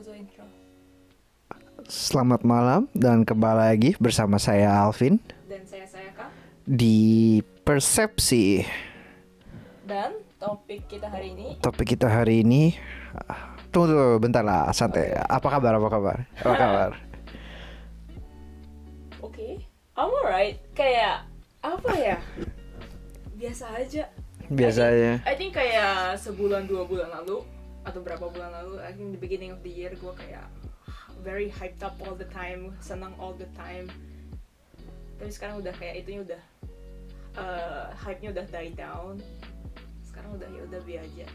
Zozo intro. Selamat malam dan kembali lagi bersama saya Alvin Dan saya saya Kak. di Persepsi. Dan topik kita hari ini Topik kita hari ini Tunggu tunggu bentar lah santai. Apa kabar? Apa kabar? Apa kabar? Oke, I'm alright. Kayak apa ya? Biasa aja. Biasanya. I think kayak sebulan dua bulan lalu atau berapa bulan lalu, I think the beginning of the year gue kayak very hyped up all the time, senang all the time. Tapi sekarang udah kayak itunya udah eh, hype-nya udah die down. Sekarang udah ya udah biar aja.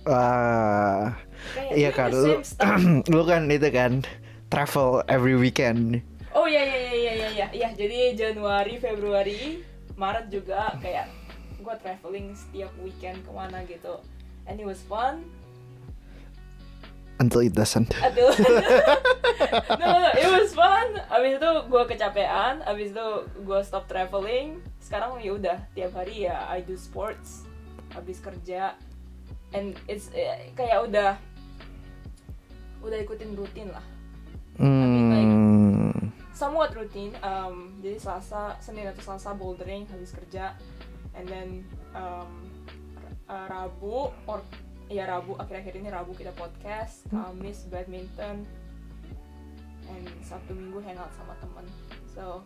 Wah, Kayak iya kan lu, lu kan itu kan travel every weekend. Oh iya iya iya iya iya iya ya, jadi Januari Februari Maret juga kayak gue traveling setiap weekend ke mana gitu and it was fun. Until it doesn't. aduh. No, no, no, it was fun. Abis itu gue kecapean. Abis itu gue stop traveling. Sekarang ya udah tiap hari ya I do sports. Abis kerja. And it's eh, kayak udah udah ikutin rutin lah. Hmm. somewhat rutin um, jadi selasa senin atau selasa bouldering habis kerja. And then um, uh, rabu or ya rabu akhir-akhir ini rabu kita podcast kamis badminton and sabtu minggu hangout sama temen so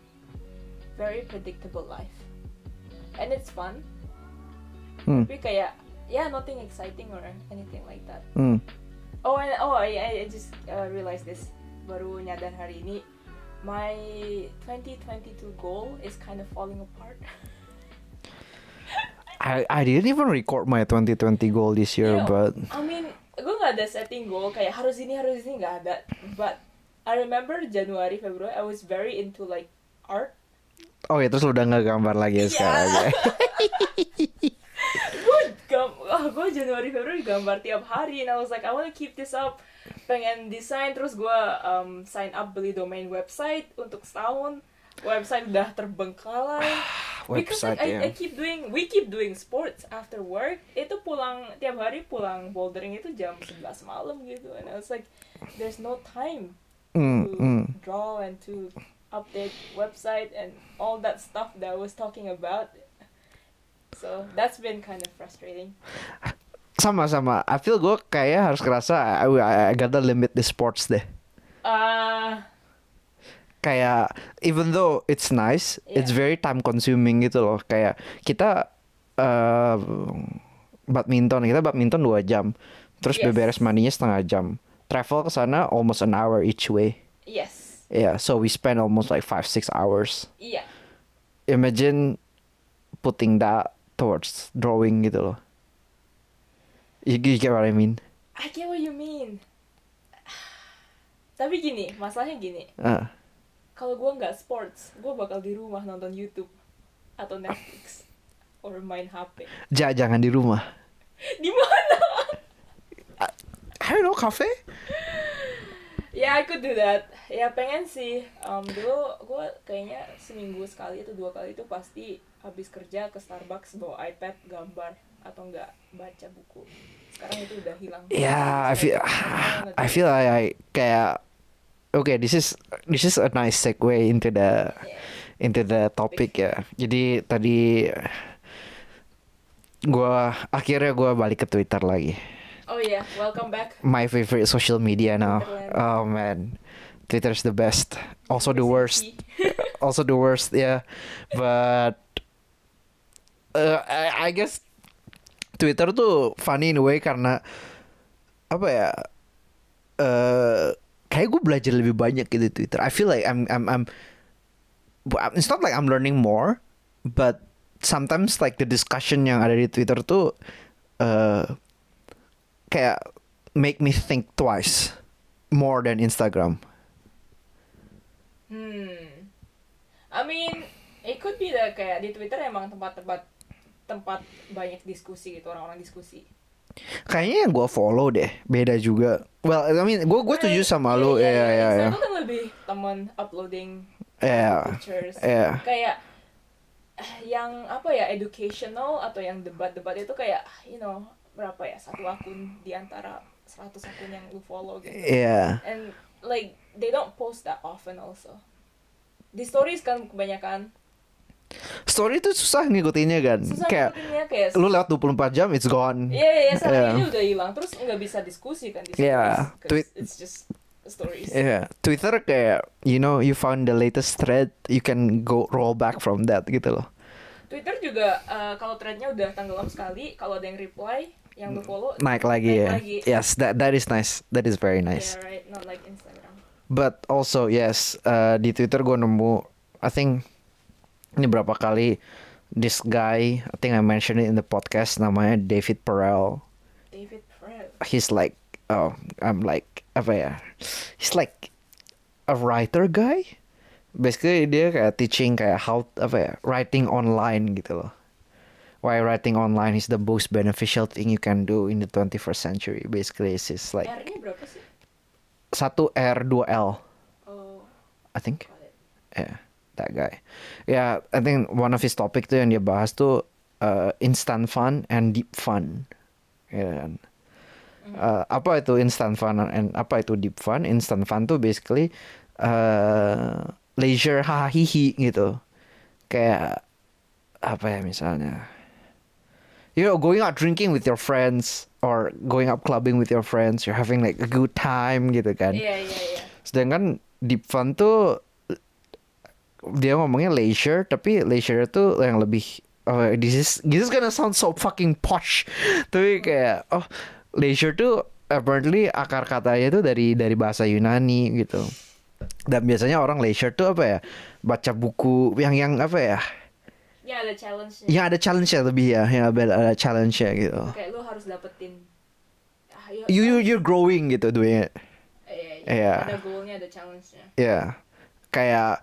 very predictable life and it's fun Hmm. tapi kayak yeah nothing exciting or anything like that Hmm. Oh, and, oh, I, I just uh, realized this baru nyadar hari ini. My 2022 goal is kind of falling apart. I I didn't even record my 2020 goal this year, Yeah. but I mean, gue nggak ada setting goal kayak harus ini harus ini nggak ada. But I remember Januari Februari I was very into like art. oh ya terus lu udah nggak gambar lagi ya Iya. sekarang ya. gue gam, ah, gue Januari Februari gambar tiap hari and I was like I wanna keep this up. Pengen desain terus gue um, sign up beli domain website untuk setahun. Website udah terbengkalai. Because like, I. I keep doing, we keep doing sports after work. Itu pulang tiap hari pulang bouldering itu jam 11 malam gitu. And I was like, there's no time Hmm, to hmm. draw and to update website and all that stuff that I was talking about. So that's been kind of frustrating. Sama-sama. I feel gue kayak harus kerasa I, I, I gotta limit the sports deh. Uh, Kayak even though it's nice, it's Yeah. very time consuming gitu loh. Kayak kita eh badminton, kita badminton dua jam. Terus Yes. beberes mandinya setengah jam. Travel ke sana almost an hour each way. yes. Yeah, so we spend almost like five six hours. Yeah. Imagine putting that towards drawing gitu loh. You, you get what I mean? I get what you mean. Tapi gini, masalahnya gini. Uh, kalau gue nggak sports, gue bakal di rumah nonton YouTube atau Netflix or main HP. ja, jangan di rumah. Di mana? I don't know, cafe? Ya, I could do that. Ya pengen sih. Um, dulu gue kayaknya seminggu sekali atau dua kali itu pasti habis kerja ke Starbucks bawa iPad gambar atau enggak baca buku. Sekarang itu udah hilang. Yeah, I feel I feel I, I kayak okay, this is this is a nice segue into the into the topic ya. Jadi tadi gua akhirnya gua balik ke Twitter lagi. Oh yeah, welcome back. My favorite social media now. Oh man. Twitter's the best. Also the worst. also the worst, yeah. But uh, I, I guess Twitter tuh funny in a way karena apa ya? eh kayak gue belajar lebih banyak gitu di Twitter. I feel like I'm I'm I'm it's not like I'm learning more, but sometimes like the discussion yang ada di Twitter tuh eh kayak make me think twice more than Instagram. Hmm. I mean, it could be that kayak di Twitter emang tempat-tempat tempat banyak diskusi gitu orang-orang diskusi. Kayaknya yang gue follow deh beda juga. Well, I mean, gue gue setuju sama lu, Iya, ya ya ya. Instagram kan lebih teman uploading Ya, pictures. ya. Kayak yang apa ya educational atau yang debat-debat itu kayak you know berapa ya satu akun di antara 100 akun yang lu follow gitu Iya. and like they don't post that often also di stories kan kebanyakan Story itu susah ngikutinnya kan. susah kayak ngikutinnya kayak lu lewat 24 jam it's gone. Iya, iya, iya, sehari Iya. ini udah hilang. Terus nggak bisa diskusi kan di Iya, 'cause tweet- It's just stories. Iya, Twitter kayak you know you found the latest thread, you can go roll back from that gitu loh. Twitter juga eh, kalau threadnya udah tenggelam sekali, kalau ada yang reply, yang lu follow, Naik lagi Naik ya. lagi. Yes, that that is nice. That is very nice. yeah, right, not like Instagram. But also yes, uh, di Twitter gue nemu, I think ini berapa kali this guy, I think I mentioned it in the podcast, namanya David Perel. David Fred. He's like, oh, I'm like apa ya? He's like a writer guy. Basically dia kayak teaching kayak how apa ya, writing online gitu loh. Why writing online is the most beneficial thing you can do in the 21st century. Basically, it's just like R-nya berapa sih? satu R dua L, Oh, I think. Yeah, that guy. Yeah, I think one of his topic tuh yang dia bahas tuh uh, instant fun and deep fun. Ya kan? Uh, apa itu instant fun and apa itu deep fun? Instant fun tuh basically uh, leisure hahihi gitu. Kayak apa ya misalnya? You know, going out drinking with your friends or going out clubbing with your friends, you're having like a good time gitu kan. Iya, iya, iya. Sedangkan deep fun tuh dia ngomongnya leisure tapi leisure tuh yang lebih oh, this is this is gonna sound so fucking posh tapi kayak oh leisure tuh apparently akar katanya tuh dari dari bahasa Yunani gitu dan biasanya orang leisure tuh apa ya baca buku yang yang apa ya Ya ada challenge-nya. yang ada challenge nya lebih ya yang ada, ada challenge nya gitu Kayak lu harus dapetin. Ah, you you you're growing gitu doing it Iya, iya. Iya. Ada goalnya, ada challenge-nya. Ya, kayak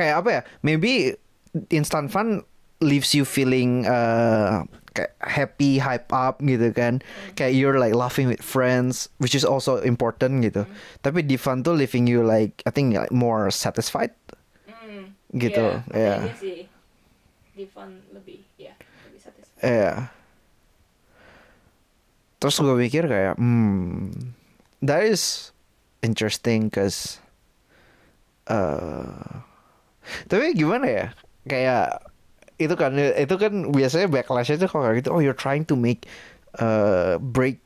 kayak apa ya? Maybe instant fun leaves you feeling uh, kayak happy, hype up gitu kan. Kayak you're like laughing with friends, which is also important gitu. Tapi di fun tuh leaving you like I think like more satisfied. Hmm. Gitu, Iya, katanya sih. Di fun lebih, ya, lebih satisfying. Ya. Terus gue pikir kayak, hmm, that is interesting cause, uh, tapi gimana ya? Kayak itu kan itu kan biasanya backlashnya tuh kalau kayak gitu, oh you're trying to make uh, break,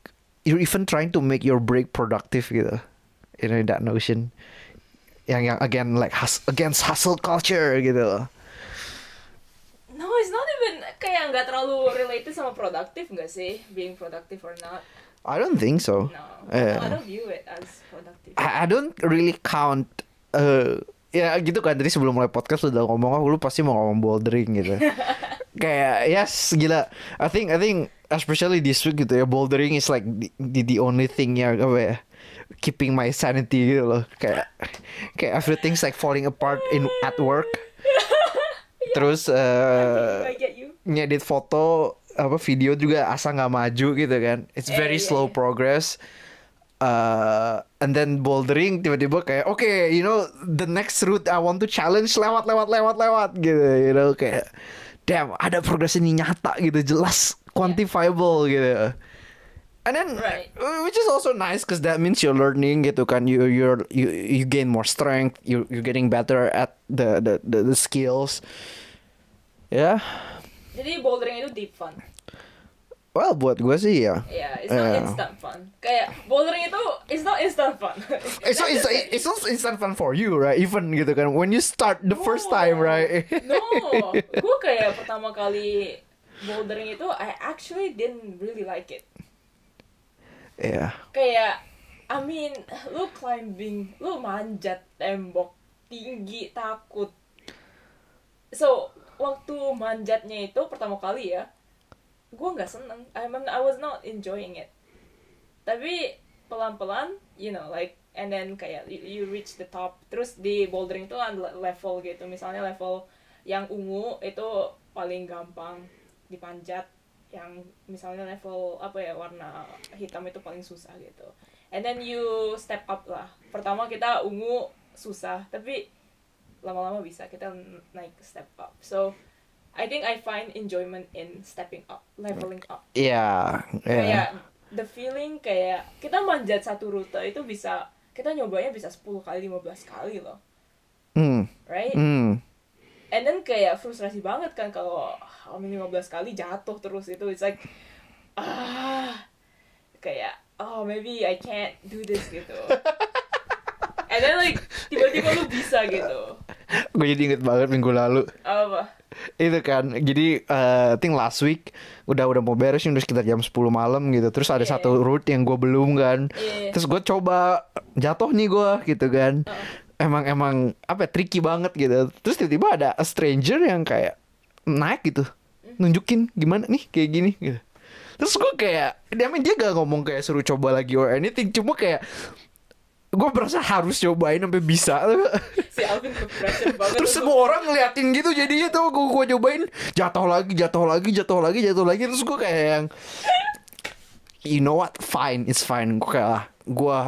you're even trying to make your break productive gitu, you know that notion, yang yang again like hus against hustle culture gitu loh. No, it's not even kayak nggak terlalu related sama produktif nggak sih? Being productive or not? I don't think so. No, Yeah. I don't view it as productive. I, I don't really count eh ya gitu kan. Tadi sebelum mulai podcast udah ngomong oh lu pasti mau ngomong bouldering gitu. Kayak yes gila. I think I think especially this week gitu ya bouldering is like the, the, the only thing yang apa ya keeping my sanity gitu loh. Kayak kayak everything's like falling apart in at work. Terus eh you. ngedit foto apa video juga asa nggak maju gitu kan. It's very iya, slow progress uh, and then bouldering tiba-tiba kayak oke you know the next route I want to challenge lewat lewat lewat lewat gitu you know kayak damn ada progres ini nyata gitu jelas quantifiable gitu and then Right. uh, which is also nice because that means you're learning gitu kan you you're you you gain more strength you you're getting better at the the the, the skills ya Jadi bouldering itu deep fun. Well buat gue sih ya Yeah, it's not Yeah. instant fun. Kayak bouldering itu it's not instant fun. It's not, it's, it's not instant fun for you, right? Even gitu kan, when you start the first time, right? no, gue kayak pertama kali bouldering itu I actually didn't really like it. yeah. Kayak I mean, lu climbing, lu manjat tembok tinggi takut. So waktu manjatnya itu pertama kali ya, gue nggak seneng. I mean, I was not enjoying it. Tapi pelan-pelan, you know, like and then kayak you, you reach the top. Terus di bouldering ada level gitu. Misalnya level yang ungu itu paling gampang dipanjat. Yang misalnya level apa ya warna hitam itu paling susah gitu. And then you step up lah. Pertama kita ungu susah, tapi lama-lama bisa kita naik step up. So I think I find enjoyment in stepping up, leveling up. Yeah, Kayak yeah. the feeling kayak kita manjat satu rute itu bisa kita nyobanya bisa 10 kali 15 kali loh Hmm. right Hmm. and then kayak frustrasi banget kan kalau hamin 15 kali jatuh terus itu it's like ah kayak oh maybe I can't do this gitu and then like tiba-tiba lu bisa gitu Gue jadi inget banget minggu lalu. apa Itu kan, jadi I think last week udah udah mau beres nih udah sekitar jam 10 malam gitu. Terus ada Iya, satu route yang gue belum kan. Iya. Terus gue coba jatuh nih gue gitu kan. Emang emang apa ya, tricky banget gitu. Terus tiba-tiba ada a stranger yang kayak naik gitu. Nunjukin gimana nih kayak gini gitu. Terus gue kayak, dia dia gak ngomong kayak suruh coba lagi or anything. Cuma kayak gue berasa harus cobain sampai bisa. Si Alvin banget terus semua orang ngeliatin gitu jadinya tuh gue gue cobain jatuh lagi jatuh lagi jatuh lagi jatuh lagi. Terus gue kayak yang you know what? Fine it's fine. Gue kayak gue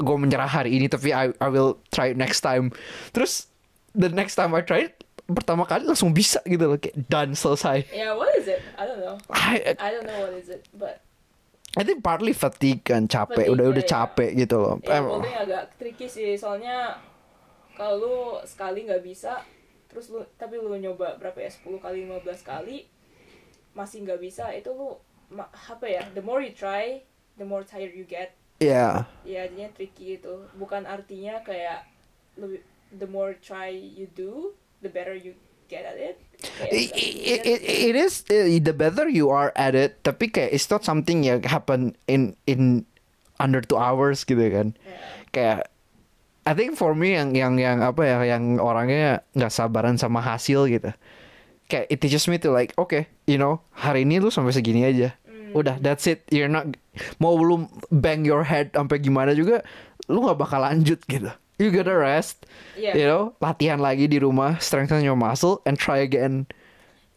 gue menyerah hari ini tapi I I will try it next time. Terus the next time I try it pertama kali langsung bisa gitu loh kayak done selesai. Yeah what is it? I don't know. I, I don't know what is it but I think partly fatigue kan capek. Fatigue, udah udah ya. capek gitu loh. Ya Em- bouldering agak tricky sih soalnya kalau lu sekali nggak bisa terus lu tapi lu nyoba berapa ya 10 kali 15 kali masih nggak bisa itu lu ma- apa ya the more you try the more tired you get. Ya ya jadinya tricky itu bukan artinya kayak lebih the more try you do the better you get at it it, it, it, it is uh, the better you are at it tapi kayak it's not something yang happen in in under two hours gitu kan. Ya. kayak I think for me yang yang yang apa ya yang orangnya nggak sabaran sama hasil gitu. Kayak it teaches me to like okay you know hari ini lu sampai segini aja. Udah that's it. You're not mau lu bang your head sampai gimana juga lu nggak bakal lanjut gitu you gotta rest Iya. you know latihan lagi di rumah strengthen your muscle and try again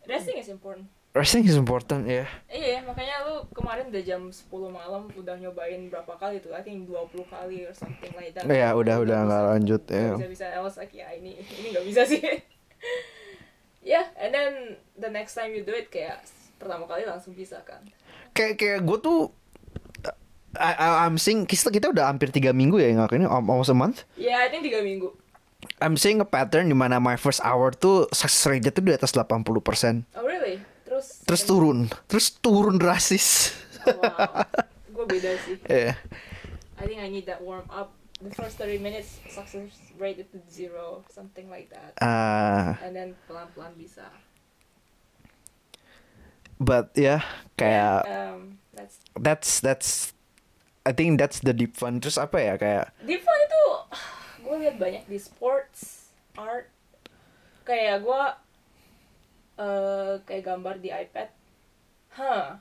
resting is important resting is important ya Iya, makanya lu kemarin udah jam 10 malam udah nyobain berapa kali tuh? I think 20 kali or something like that. Ya, udah- udah bisa. nggak lanjut, ya. Nggak bisa-bisa. I was like, ya ini ini nggak bisa sih. yeah, and then the next time you do it kayak pertama kali langsung bisa kan. kayak kayak gue tuh I, I, I'm seeing kita kita udah hampir tiga minggu ya ngelakuin ini almost a month. Ya, I think 3 minggu. I'm seeing a pattern di mana my first hour tuh success rate tuh di atas 80%. Oh really? Terus Terus turun, terus turun drastis. Wow. Gue beda sih. Iya. I think I need that warm up. The first 30 minutes success rate itu zero, something like that. Ah, And then pelan-pelan bisa. but ya kayak Um, that's that's that's I think that's the deep fun. Terus apa ya kayak Deep fun itu gue lihat banyak di sports, art, kayak gue eh kayak gambar di iPad. Hah,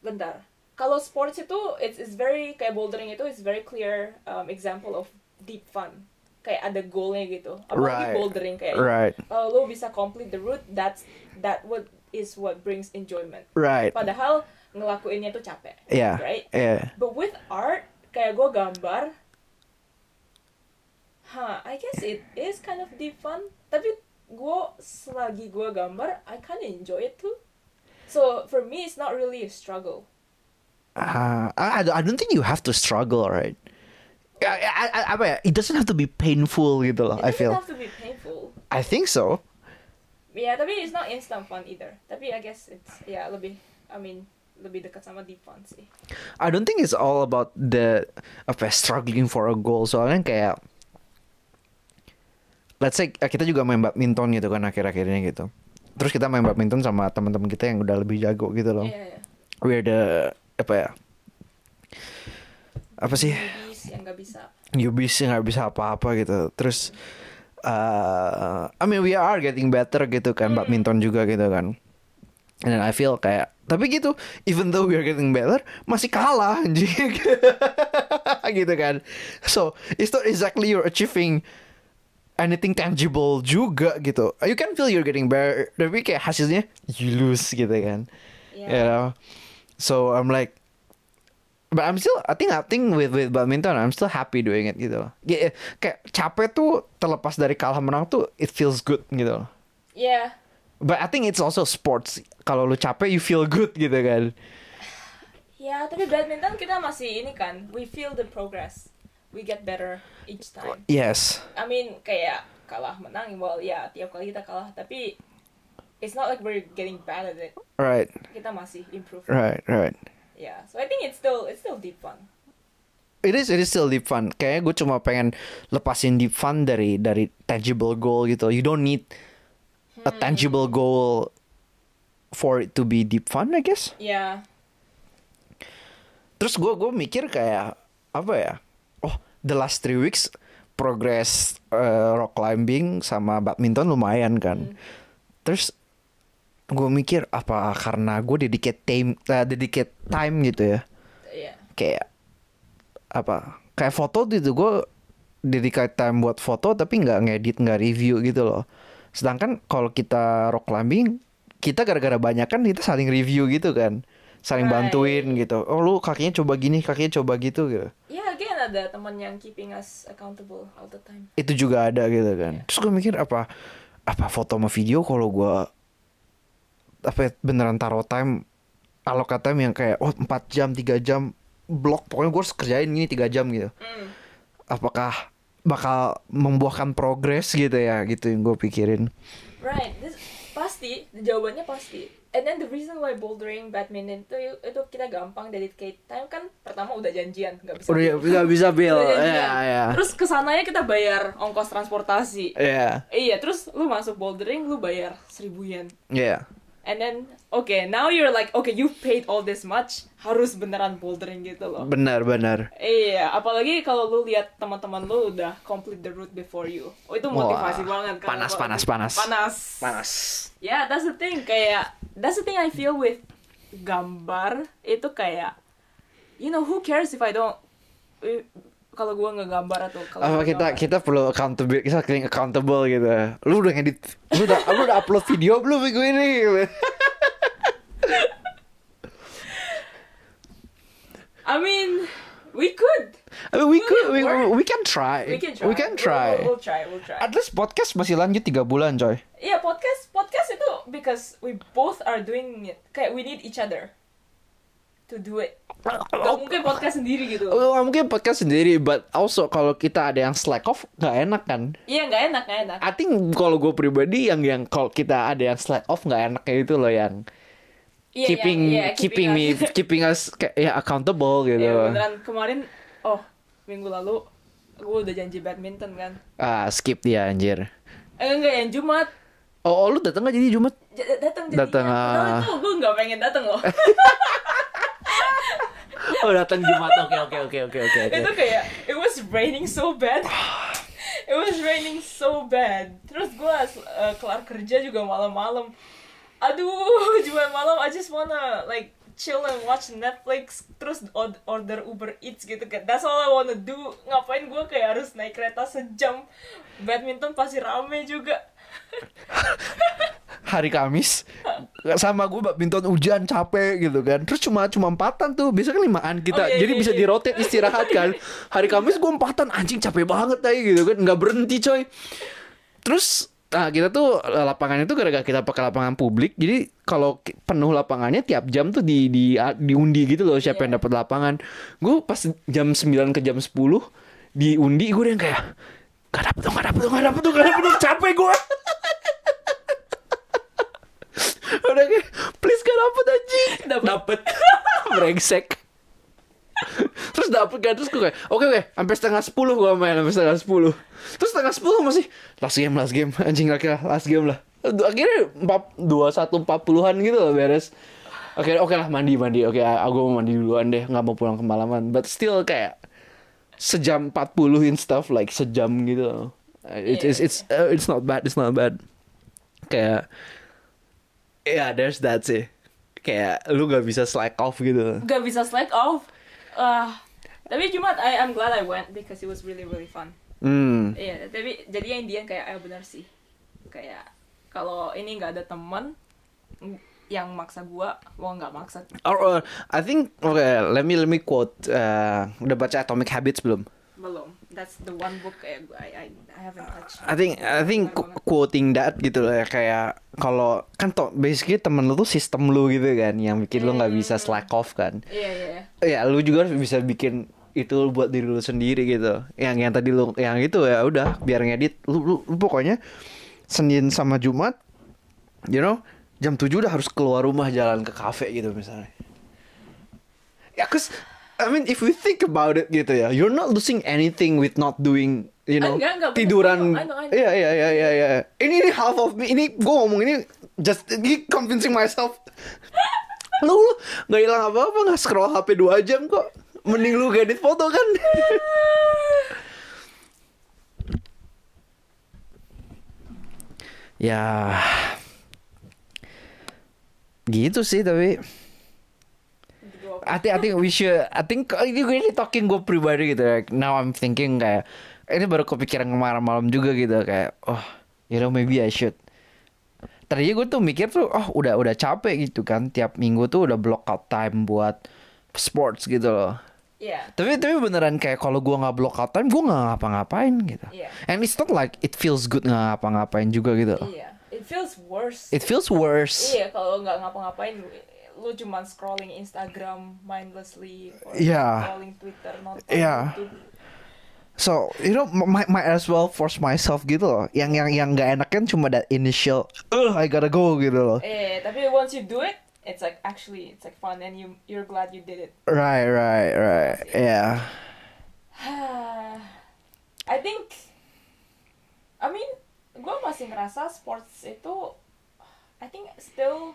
bentar. Kalau sports itu it's, it's very kayak bouldering itu is very clear um, example of deep fun. Kayak ada goalnya gitu. Apalagi Right. bouldering kayak right, kalau lo bisa complete the route, that's that what is what brings enjoyment. right, Padahal ngelakuinnya tuh capek. yeah, Right? yeah. But with art, kayak gue gambar, huh, I guess it is kind of deep fun. Tapi gue selagi gue gambar, I kind of enjoy it too. So for me, it's not really a struggle. Uh, I, I don't think you have to struggle, right? I, I, apa ya? It doesn't have to be painful gitu loh. It I doesn't feel. have to be painful. I think so. Yeah, tapi it's not instant fun either. Tapi I guess it's yeah lebih, I mean lebih dekat sama fun sih. I don't think it's all about the apa ya, struggling for a goal. Soalnya kayak let's say eh, kita juga main badminton gitu kan akhir-akhir ini gitu. Terus kita main badminton sama teman-teman kita yang udah lebih jago gitu loh. Iya, iya. We're the apa ya? Apa sih? Newbies yang nggak bisa. newbies yang nggak bisa apa-apa gitu terus uh, I mean we are getting better gitu kan Hmm. badminton juga gitu kan and then I feel kayak tapi gitu even though we are getting better masih kalah anjing. Gitu kan. So it's not exactly you're achieving anything tangible juga gitu. You can feel you're getting better tapi kayak hasilnya you lose gitu kan. Iya. you know? So I'm like but I'm still I think I think with with badminton I'm still happy doing it gitu. Loh Ya, kayak capek tuh terlepas dari kalah menang tuh it feels good gitu. Loh Yeah. But I think it's also sports kalau lu capek you feel good gitu kan Ya, tapi badminton kita masih ini kan, we feel the progress. We get better each time. Yes. I mean, kayak kalah menang, well ya tiap kali kita kalah, tapi it's not like we're getting bad at it. Right. Kita masih improve. Right. Right. Yeah, so I think it's still it's still deep fun. It is, it is still deep fun. Kayaknya gue cuma pengen lepasin deep fun dari dari tangible goal gitu. You don't need a tangible goal for it to be deep fun, I guess. Yeah. Terus gue gue mikir kayak apa ya? Oh, the last three weeks progress eh, rock climbing sama badminton lumayan kan. Terus gue mikir apa karena gue dedicate time eh, dedicate time gitu ya. Yeah. kayak apa kayak foto gitu gue dedicate time buat foto tapi nggak ngedit nggak review gitu loh sedangkan kalau kita rock climbing kita gara-gara banyak kan kita saling review gitu kan. Saling Right. bantuin gitu. Oh lu kakinya coba gini kakinya coba gitu gitu. Yeah, again ada teman yang keeping us accountable all the time. itu juga ada gitu kan. Terus gue mikir apa apa foto sama video kalau gue apa ya, beneran taruh time alokat time yang kayak oh 4 jam 3 jam blok pokoknya gue harus kerjain ini 3 jam gitu. Mm. apakah bakal membuahkan progres gitu ya gitu yang gue pikirin Right, this, pasti jawabannya pasti. And then the reason why bouldering, badminton itu itu kita gampang dedicate time kan pertama udah janjian nggak bisa. udah nggak bisa bill ya ya Terus ke sananya kita bayar ongkos transportasi. ya Iya, terus lu masuk bouldering lu bayar seribu yen. ya And then, okay, now you're like, okay, you paid all this much, harus beneran bouldering gitu loh. benar benar Iya, apalagi kalau lu lihat teman-teman lu udah complete the route before you. Oh, itu motivasi Wah, banget kan. panas, panas, panas. Panas. panas Yeah, that's the thing. Kayak that's the thing I feel with gambar itu kayak you know who cares if I don't kalau gua nggak gambar atau kalau kita gambar. kita perlu accountable kita saling accountable gitu lu udah ngedit lu udah lu udah upload video belum minggu ini. I mean, we could. I mean, we could we, we can try We can try. we can try We'll, we'll try. We'll try. at least podcast masih lanjut tiga bulan coy Iya, podcast podcast itu because we both are doing it. Kayak we need each other to do it. Gak mungkin podcast sendiri gitu. Oh, mungkin podcast sendiri, but also kalau kita ada yang slack off nggak enak kan? Iya, nggak enak, nggak enak. I think kalau gue pribadi yang yang kalau kita ada yang slack off nggak enak kayak itu loh yang Iya, keeping iya, iya, keeping, me us- keeping us kayak ya accountable gitu. Iya, beneran kemarin oh, minggu lalu gue udah janji badminton kan. ah skip dia anjir. Eh, enggak yang Jumat. Oh, oh, lu datang nggak jadi Jumat? J- datang jadinya. Datang, ah. itu gue nggak pengen datang loh. Oh datang Jumat. Oke oke oke oke oke. oke. itu kayak it was raining so bad. it was raining so bad. Terus gue uh, kelar kerja juga malam-malam. Aduh, Jumat malam I just wanna like chill and watch Netflix terus order Uber Eats gitu kan. That's all I wanna do. Ngapain gue kayak harus naik kereta sejam. Badminton pasti rame juga. Hari Kamis sama gue badminton hujan capek gitu kan. Terus cuma cuma empatan tuh. Biasa kan limaan kita. Oh, iya, Jadi iya, bisa iya. dirotate istirahat kan. Hari Kamis gue empatan anjing capek banget aja gitu kan. nggak berhenti coy. Terus Nah, kita tuh lapangan itu gara-gara kita pakai lapangan publik. Jadi kalau penuh lapangannya tiap jam tuh di di diundi gitu loh siapa yang Iya. dapat lapangan. Gue pas jam 9 ke jam 10 diundi gue yang kayak gak dapet tuh, gak dapet tuh, gak dapet tuh, gak dapet tuh, capek gue. Udah kayak please gak dapet anjing. Dapet. Dapet. Brengsek. Terus dapet kan Terus gue kayak Oke oke Sampai setengah sepuluh gue main Sampai setengah sepuluh Terus setengah sepuluh masih Last game last game Anjing lah Last game lah Akhirnya empat dua satu empat puluhan gitu loh beres Oke oke lah mandi mandi Oke aku mau mandi duluan deh Nggak mau pulang kemalaman But still kayak Sejam 40 in stuff Like sejam gitu loh. It's it's it's, uh, it's not bad It's not bad Kayak Ya there's that sih Kayak lu gak bisa slack off gitu Gak bisa slack off. Ah, tapi Jumat I I'm glad I went because it was really really fun. Hmm Iya, tapi jadi yang dia kayak eh benar sih. Kayak kalau ini nggak ada teman yang maksa gua, gua nggak maksa. Or, or I think okay, let me let me quote. Uh, udah baca Atomic Habits belum? Belum. That's the one book I, I, I haven't touched. I think I think quoting that gitu lah ya kayak kalau kan toh basically temen lu tuh sistem lu gitu kan yang bikin lu nggak bisa Hmm. slack off kan. Iya iya. iya. Ya lu juga harus bisa bikin itu buat diri lu sendiri gitu. Yang yang tadi lu yang itu ya udah biar ngedit lu, lu, lu pokoknya Senin sama Jumat you know jam 7 udah harus keluar rumah jalan ke kafe gitu misalnya. Ya cause I mean if we think about it gitu ya, you're not losing anything with not doing you know Enggak, enggak, tiduran. Iya iya iya iya iya. Ini ini half of me. Ini gue ngomong ini just ini convincing myself. lu lu nggak hilang apa apa nggak scroll HP 2 jam kok. Mending lu edit foto kan. ya gitu sih tapi. I think I think we should I think ini gue ini talking gue pribadi gitu like, now I'm thinking kayak ini baru kepikiran kemarin malam juga gitu kayak oh you know maybe I should tadinya gue tuh mikir tuh oh udah udah capek gitu kan tiap minggu tuh udah block out time buat sports gitu loh Iya. tapi tapi beneran kayak kalau gue nggak block out time gue nggak ngapa-ngapain gitu Iya. and it's not like it feels good nggak ngapa-ngapain juga gitu. Iya. It feels worse. it feels worse Iya, kalau nggak ngapa-ngapain, lu, cuman scrolling Instagram mindlessly, or Iya. scrolling Twitter, nonton Iya. YouTube. So you know might might as well force myself gitu loh. Yang yang yang nggak enak kan cuma that initial, uh I gotta go gitu loh. Eh, tapi once you do it, it's like actually it's like fun and you you're glad you did it. Right right right yeah. I think, I mean, gue masih ngerasa sports itu, I think still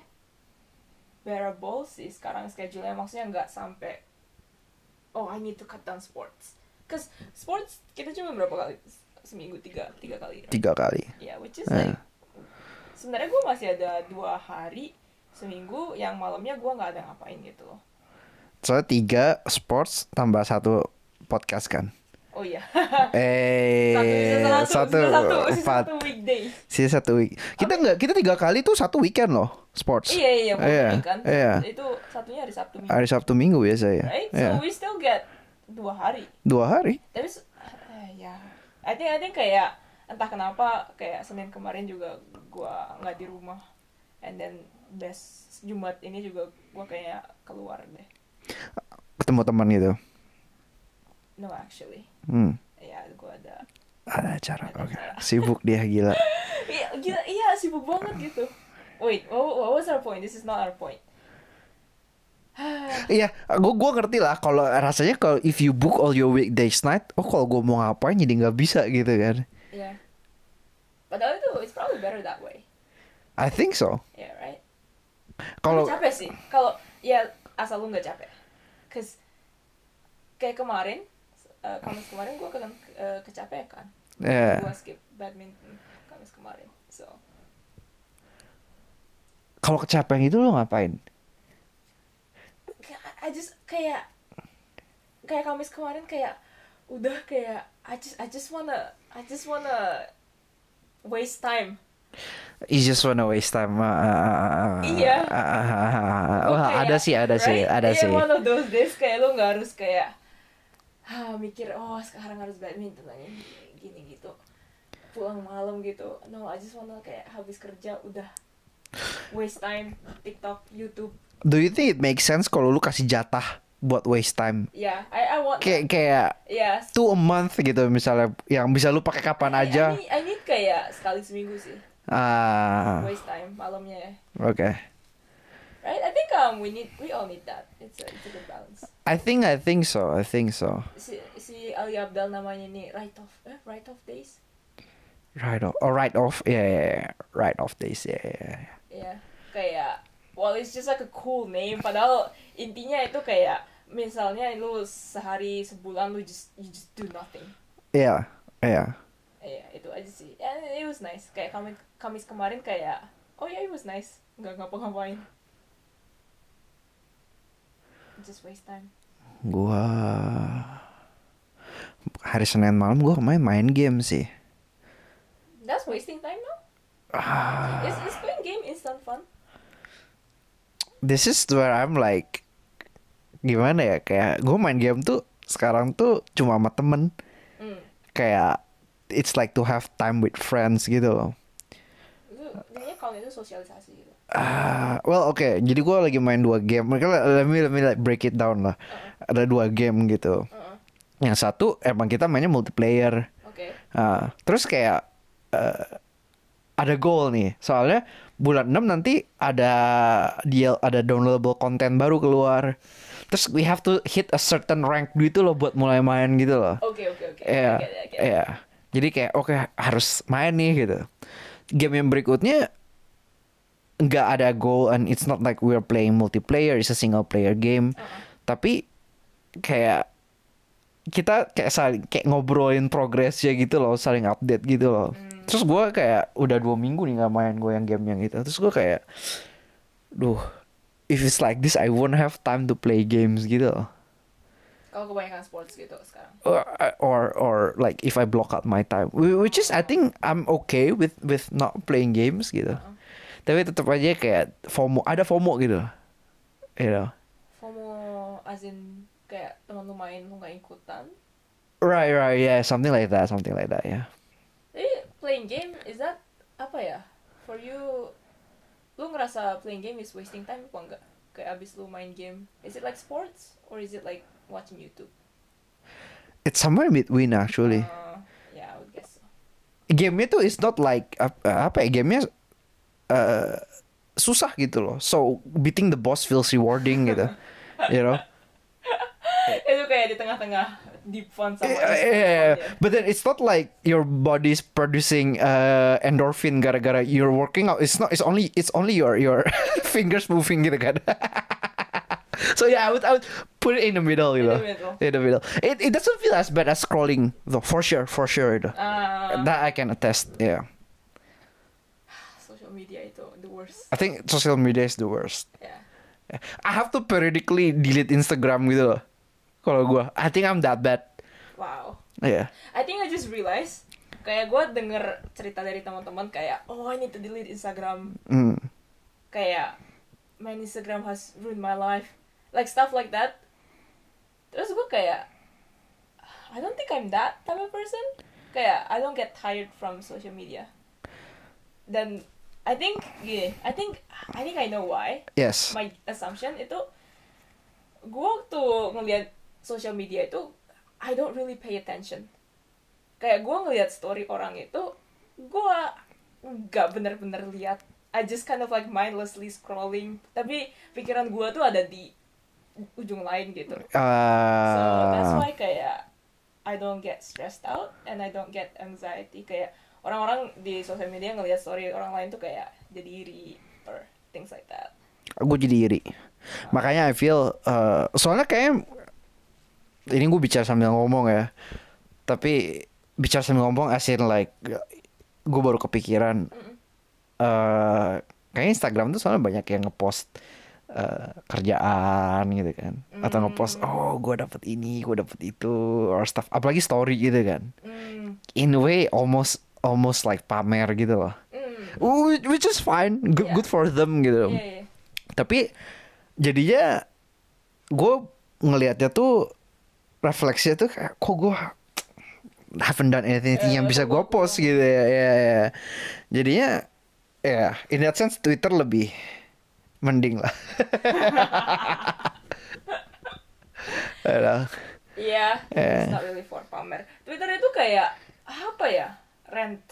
bearable sih sekarang schedule-nya maksudnya nggak sampai, oh I need to cut down sports, cause sports kita cuma berapa kali seminggu tiga tiga kali, right? Tiga kali. Yeah, which is Eh. like sebenarnya gue masih ada dua hari seminggu yang malamnya gue nggak ada ngapain gitu loh. Soalnya tiga sports tambah satu podcast kan. Oh iya. Eh satu, satu satu, sisa empat satu weekday. sisa satu week. Kita nggak kita tiga kali tuh satu weekend loh sports. Iya iya mau Iya, kan. iya. Itu satunya hari Sabtu Minggu. Hari Sabtu Minggu biasa ya. Right? Iya. So we still get dua hari. Dua hari. Tapi eh, ya, I think I think kayak entah kenapa kayak Senin kemarin juga gua nggak di rumah. And then des Jumat ini juga gua kayak keluar deh. Ketemu teman gitu. No actually. Hmm. Ya, gua ada Ada acara. Oke. acara. Sibuk dia gila. Iya, gila, iya sibuk banget gitu. Wait, what, what was our point? This is not our point. Iya, gua gua ngerti lah kalau rasanya kalau if you book all your weekdays night, oh kalau gua mau ngapain jadi nggak bisa gitu kan. yeah. Padahal itu it's probably better that way. I think so. Yeah, right? Kalau capek sih. Kalau ya asal lu nggak capek. Cause kayak kemarin, uh, Kamis kemarin gue kan uh, kecapekan. ya Gue skip badminton Kamis kemarin. So kalau kecapean itu lo ngapain? I just kayak kayak Kamis kemarin kayak udah kayak I just I just wanna I just wanna waste time. You just wanna waste time. Ah, ah, Iya. ah, ah, ah, ah. Gua Wah, kayak, ada sih, ada sih, right? ada Iya, sih. one of those days kayak lu nggak harus kayak ah, mikir oh sekarang harus badminton lagi gini gitu. Pulang malam gitu. No I just wanna kayak habis kerja udah waste time TikTok YouTube. Do you think it makes sense kalau lu kasih jatah buat waste time? ya I I want Kayak kayak ya two a month gitu misalnya yang bisa lu pakai kapan I- aja. I need, I need kayak sekali seminggu sih. Ah, waste time malamnya ya. Oke. Right I think um we need we all need that it's a, it's a good balance I think I think so. I think so. si si Ali Abdal namanya nih right off eh right off days Right off. Oh, right off. Yeah, yeah, yeah. Right off days. Yeah, yeah, yeah. ya kayak well it's just like a cool name padahal intinya itu kayak misalnya lu sehari sebulan lu just you just do nothing Yeah, yeah. ya itu aja sih and it was nice kayak kami Kamis kemarin kayak oh ya yeah, it was nice nggak ngapa-ngapain just waste time. Gua hari Senin malam gua main main game sih. that's wasting time no Ah, is is playing game instant fun. This is where I'm like gimana ya? Kayak gue main game tuh sekarang tuh cuma sama temen. Hmm. kayak it's like to have time with friends gitu kayaknya kalau itu sosialisasi gitu. Ah, well oke, jadi gue lagi main dua game. Mereka let me let me like break it down lah. Ada dua game gitu. Heeh. Yang satu emang kita mainnya multiplayer. Oke. Ah, terus kayak eh, ada goal nih. Soalnya bulan 6 nanti ada dia ada downloadable konten baru keluar. Terus we have to hit a certain rank gitu loh buat mulai main gitu loh. Oke oke oke. Iya, iya. Jadi kayak oke harus main nih gitu. Game yang berikutnya nggak ada goal and it's not like we're playing multiplayer, it's a single player game. Uh-uh. Tapi kayak kita kayak saling kayak ngobrolin progresnya gitu loh, saling update gitu loh. Hmm. Terus gue kayak udah dua minggu nih nggak main gue yang game yang itu. Terus gue kayak, duh, if it's like this I won't have time to play games gitu loh. Kalau kebanyakan sports gitu sekarang. or or or like if I block out my time Wh- which is I think I'm okay with with not playing games gitu Uh-uh. Tapi tetap aja kayak FOMO ada FOMO gitu you know FOMO as in kayak teman lu main lu nggak ikutan. right right yeah something like that something like that yeah Jadi playing game is that apa ya? For you, lu ngerasa playing game is wasting time apa enggak? Kayak abis lu main game, is it like sports or is it like watching YouTube? it's somewhere between actually Uh, yeah, I would guess so. gamenya tuh it's not like ap- apa ya gamenya uh, susah gitu loh so beating the boss feels rewarding gitu you know Itu kayak di tengah-tengah deep fun sama Yeah, instant yeah, but then it's not like your body's producing uh, endorphin gara-gara you're working out. It's not. It's only. It's only your your fingers moving gitu kan. so yeah, I would I would put it in the middle, you In know. the middle. In the middle. It it doesn't feel as bad as scrolling though. For sure, for sure. Ah, That I can attest. Yeah. Worst. I think social media is the worst. Yeah. I have to periodically delete Instagram gitu loh. Kalau gua, I think I'm that bad. Wow. Yeah. I think I just realized kayak gue denger cerita dari teman-teman kayak oh I need to delete Instagram Mm. kayak my Instagram has ruined my life like stuff like that terus gue kayak I don't think I'm that type of person kayak I don't get tired from social media dan I think gini I think I think I know why. Yes. my assumption itu gue tuh ngelihat social media itu I don't really pay attention. Kayak gue ngelihat story orang itu gue nggak bener-bener lihat I just kind of like mindlessly scrolling. Tapi pikiran gue tuh ada di ujung lain gitu. So that's Uh, why kayak I don't get stressed out and I don't get anxiety. Kayak orang-orang di sosial media ngelihat story orang lain tuh kayak jadi iri or things like that. Gue jadi iri. Makanya I feel uh, soalnya kayak ini gue bicara sambil ngomong ya tapi bicara sambil ngomong as in like gue baru kepikiran Mm-mm. eh kayak Instagram tuh soalnya banyak yang ngepost eh, kerjaan gitu kan. Atau ngepost Mm. oh gue dapet ini gue dapet itu or stuff. Apalagi story gitu kan. Mm, in a way almost almost like pamer gitu loh mm, Wh- which is fine good, Yeah. good for them gitu yeah, yeah. tapi jadinya gue ngelihatnya tuh refleksinya tuh kayak kok gue haven't done anything Eh, yang bisa gue gua post gitu ya, ya, ya. jadinya ya in that sense Twitter lebih mending lah. Iya, Eh. it's not really for pamer. Twitter itu kayak apa ya? Rent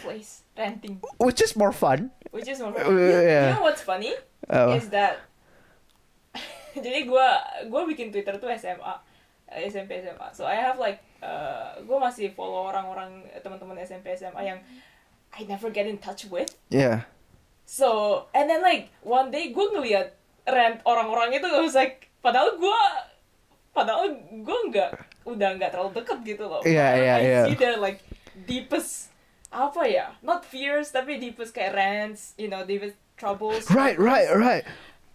place, renting, which is more fun which is more. Uh, you, yeah. you know what's funny? Apa? Is that jadi gua gua bikin Twitter tuh SMA, eh, SMP SMA. So I have like uh, gua masih follow orang-orang teman-teman SMP SMA yang I never get in touch with. yeah So and then like one day gue ngeliat rent orang-orang itu I was like padahal gue padahal gue nggak udah nggak terlalu deket gitu loh. Padahal iya, I iya. see their like deepest apa ya? Not fears tapi deepest kayak rants, you know, deepest troubles. right right right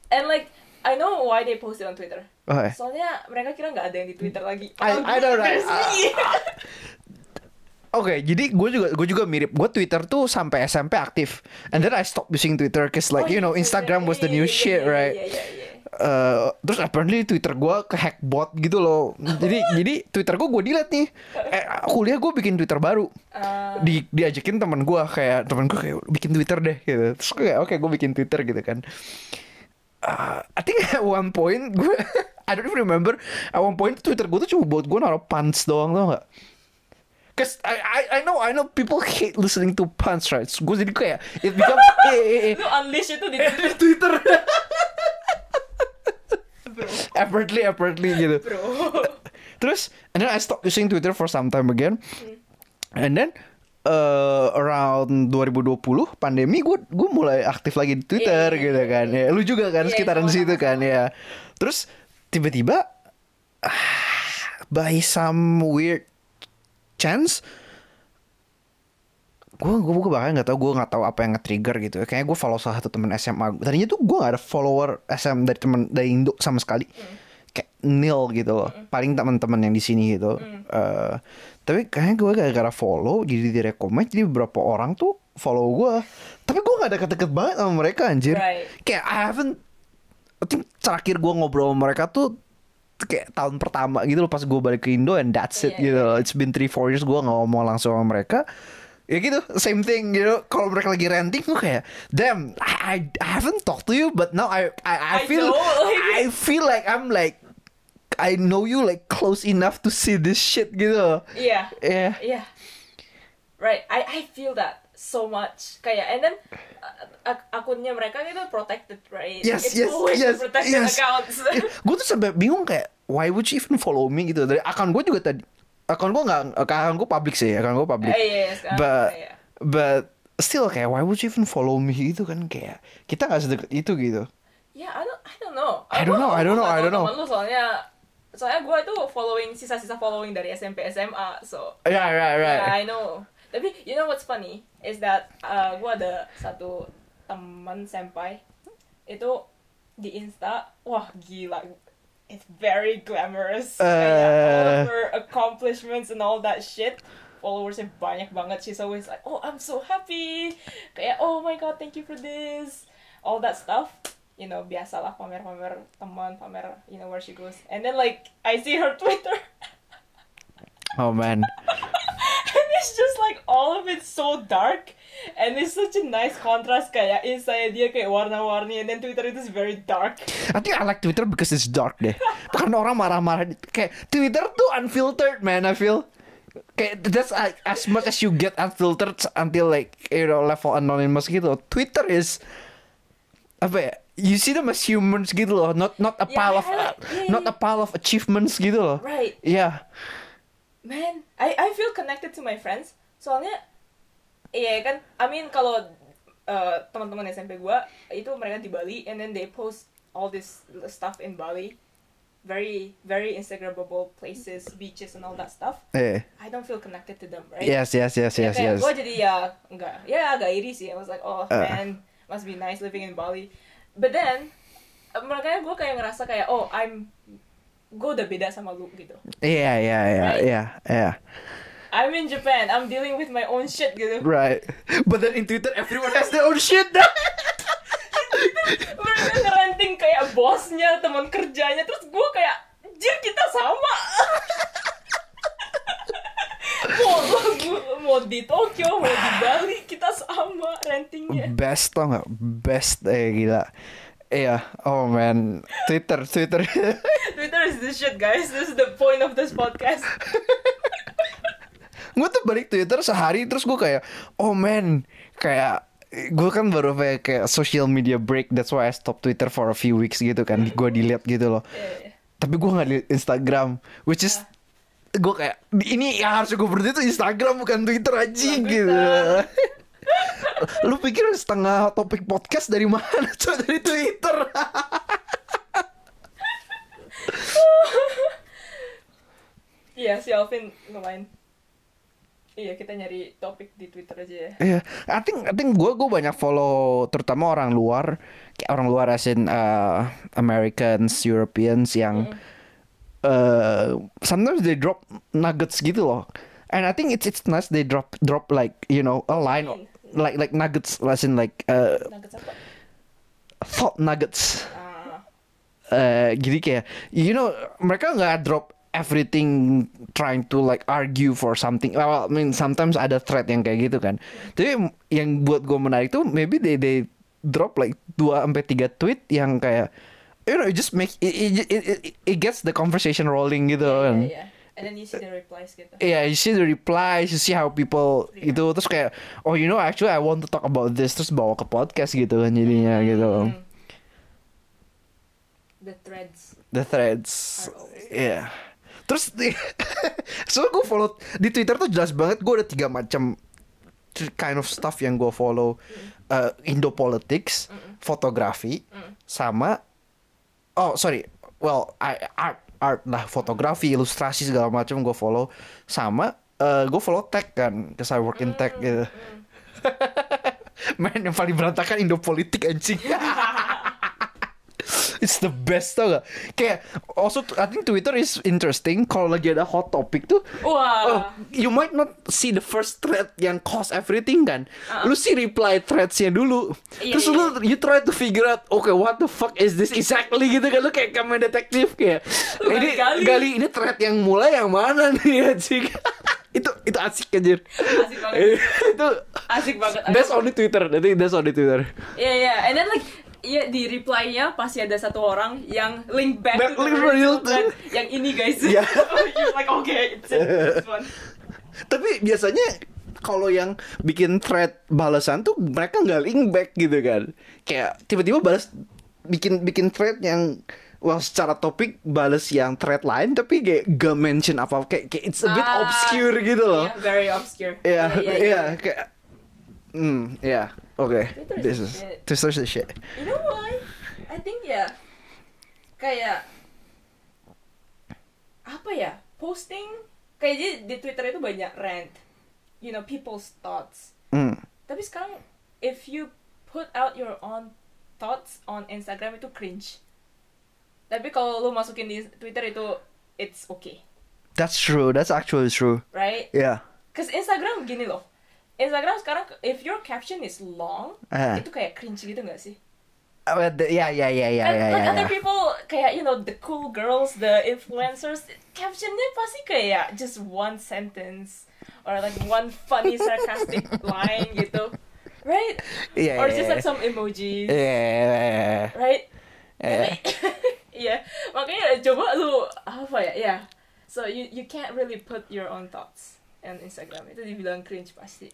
And like I know why they post it on Twitter. okay. Soalnya mereka kira nggak ada yang di Twitter lagi. I- Padahal I know, right? Oke, jadi gue juga gue juga mirip. Gue Twitter tuh sampai SMP aktif, and then I stop using Twitter cause like Oh, you know iya, Instagram was the new iya, shit, iya, right? Iya, iya, iya. Eh, terus apparently Twitter gue ke hack bot gitu loh. Jadi jadi Twitter gue gue delete nih. Eh, kuliah gue bikin Twitter baru. Ah. Di diajakin teman gue kayak teman gue kayak bikin Twitter deh gitu. Terus gue kayak oke gue bikin Twitter gitu kan. Uh, I think at one point gue I don't even remember at one point Twitter gue tuh cuma buat gue naruh puns doang tau gak Cause I, I I know I know people hate listening to puns right so, gue jadi kayak it become eh, eh, eh, Lu unleash itu di Twitter bro. apparently apparently gitu Bro. Terus, and then I stopped using Twitter for some time again. And then uh, around 2020 pandemi gue gue mulai aktif lagi di Twitter Iya, iya, gitu iya, kan. Ya, lu juga kan Iya, sekitaran sama-sama, situ kan ya. Terus tiba-tiba ah, by some weird chance gue gue gue bahkan nggak tahu gue nggak tahu apa yang nge-trigger gitu kayaknya gue follow salah satu teman SMA tadinya tuh gue gak ada follower SM dari teman dari Indo sama sekali. Kayak nil gitu loh. Paling teman-teman yang di sini gitu. Eh, tapi kayaknya gue gara-gara follow jadi direkomend jadi beberapa orang tuh follow gue tapi gue gak deket-deket banget sama mereka anjir. Right. kayak I haven't I think terakhir gue ngobrol sama mereka tuh kayak tahun pertama gitu loh pas gue balik ke Indo and that's it Iya, gitu loh. It's been 3-4 years gue gak ngomong langsung sama mereka. Ya gitu, same thing gitu. Kalau mereka lagi ranting gue kayak, damn, I, I, I haven't talked to you, but now I I, I I feel know, like- I feel like I'm like I know you like close enough to see this shit gitu. Iya. Yeah. Iya. Right. I I feel that so much. Kayak and then uh, ak- akunnya mereka itu protected, right? Yes, It's yes, always yes, protected yes. accounts. gue tuh sampai bingung kayak why would you even follow me gitu dari akun gue juga tadi akun gue nggak akun gue public sih akun gue public Eh, iya, iya, sekarang but iya. but still kayak why would you even follow me gitu kan kayak kita nggak sedekat itu gitu Ya, I don't, I don't know. I don't know, I don't know, I don't know. Lu soalnya, soalnya gue tuh following sisa-sisa following dari SMP SMA, so yeah right right yeah, I know. Tapi you know what's funny is that uh, gue ada satu teman senpai itu di Insta, wah gila, it's very glamorous. Kayak all Uh. of her accomplishments and all that shit. Followers Followersnya banyak banget. She's always like, oh I'm so happy. Kayak oh my god, thank you for this. All that stuff. You know, biasalah pamer-pamer teman, pamer, you know where she goes. And then like I see her Twitter. oh man it's just like all of it so dark and it's such a nice contrast kayak inside dia kayak warna-warni and then Twitter itu is very dark. I think I like Twitter because it's dark deh. Karena orang marah-marah kayak Twitter tuh unfiltered man I feel. Kayak that's like, as much as you get unfiltered until like you know level anonymous gitu. Twitter is apa ya you see them as humans gitu loh not not a Yeah, pile of yeah, yeah, not a pile of achievements gitu loh. Right. Yeah man I I feel connected to my friends. Soalnya iya kan I mean kalau uh, teman-teman SMP gua itu mereka di Bali and then they post all this stuff in Bali. Very very instagramable places beaches and all that stuff. Eh. I don't feel connected to them right? Yes yes yes yes yes. gue jadi ya enggak. Ya agak iri sih. I was like oh Uh. man must be nice living in Bali. But then makanya gue kayak ngerasa kayak oh I'm gue udah beda sama lu gitu. Yeah yeah yeah Right? yeah yeah I'm in Japan. I'm dealing with my own shit gitu. Right. But then in Twitter everyone has their own shit. Mereka ngeranting kayak bosnya teman kerjanya terus gue kayak jir kita sama. Mau mau di Tokyo mau di Bali kita sama rantingnya. Best tau nggak? Best eh gila Iya, oh man, Twitter, Twitter. Twitter is the shit guys this is the point of this podcast gue tuh balik Twitter sehari terus gue kayak, oh man, kayak gue kan baru kayak, kayak social media break, that's why I stop Twitter for a few weeks gitu kan, gue delete gitu loh. Tapi gue nggak delete Instagram, which is gue kayak ini yang harus gue berhenti itu Instagram bukan Twitter aja gitu. Lu pikir setengah topik podcast dari mana? Cuma dari Twitter. Iya si Alvin lumayan. Iya kita nyari topik di Twitter aja ya. Iya, I think I think gue gue banyak follow terutama orang luar, kayak orang luar as in uh, Americans, Europeans yang uh, sometimes they drop nuggets gitu loh. And I think it's it's nice they drop drop like you know a line like like nuggets as in like uh, Nuggets apa? thought nuggets. Ah, eh jadi kayak you know mereka nggak drop everything trying to like argue for something. Well, I mean sometimes ada thread yang kayak gitu kan. Tapi yang buat gue menarik tuh maybe they they drop like 2 sampai 3 tweet yang kayak you know it just make it it, it, it, it gets the conversation rolling gitu yeah, kan. yeah, yeah. And then you see the replies gitu Yeah, you see the replies, you see how people Yeah. itu terus kayak oh you know actually I want to talk about this terus bawa ke podcast gitu kan jadinya gitu. Hmm. the threads The threads. Iya. Terus so gue follow di Twitter tuh jelas banget gue ada tiga macam kind of stuff yang gue follow uh, Indo politics, fotografi, sama oh sorry, well I, art art lah fotografi, ilustrasi segala macam gue follow sama uh, gue follow tech kan, cause I work in tech gitu. Man yang paling berantakan Indo politik anjing. It's the best tau gak? Kayak also I think Twitter is interesting kalau lagi ada hot topic tuh. wah Oh, you might not see the first thread yang cause everything kan. Lu see reply threadsnya dulu. Iya, Terus iya, lu you try to figure out, okay what the fuck is this exactly gitu kan lu kayak kamera detektif kayak. Lu ini gali-gali. gali ini thread yang mulai yang mana nih anjing. itu itu asik anjir. Asik banget. itu asik banget that's on the Twitter. I think that's on the Twitter. Iya iya, and then like Iya di reply-nya pasti ada satu orang yang link back, Back to the link original real thread. yang ini guys. Iya. You're like okay, it's, it's fun. Tapi biasanya kalau yang bikin thread balasan tuh mereka nggak link back gitu kan. Kayak tiba-tiba balas bikin bikin thread yang well secara topik balas yang thread lain tapi kayak gak mention apa kayak, kayak it's a bit Ah, obscure gitu loh. Yeah, very obscure. Iya, iya, iya kayak Hmm, iya. Oke. Twitter This is shit. Twitter's the shit. You know why? I think ya kayak apa ya posting kayak di Twitter itu banyak rant, you know people's thoughts. Hmm. Tapi sekarang if you put out your own thoughts on Instagram itu cringe. Tapi kalau lu masukin di Twitter itu it's okay, That's true. That's actually true. right? Yeah. Cause Instagram gini loh. Instagram sekarang if your caption is long, Ah. itu kayak cringe gitu gak sih? Uh, the- yeah, yeah, yeah, yeah, And yeah, like yeah, other yeah. people kayak you know the cool girls, the influencers, captionnya pasti kayak just one sentence or like one funny sarcastic line gitu, right? Yeah, or yeah, just yeah. like some emojis, Yeah. right? Yeah. Iya, makanya coba lu apa ya, ya. So you you can't really put your own thoughts on Instagram itu dibilang cringe pasti.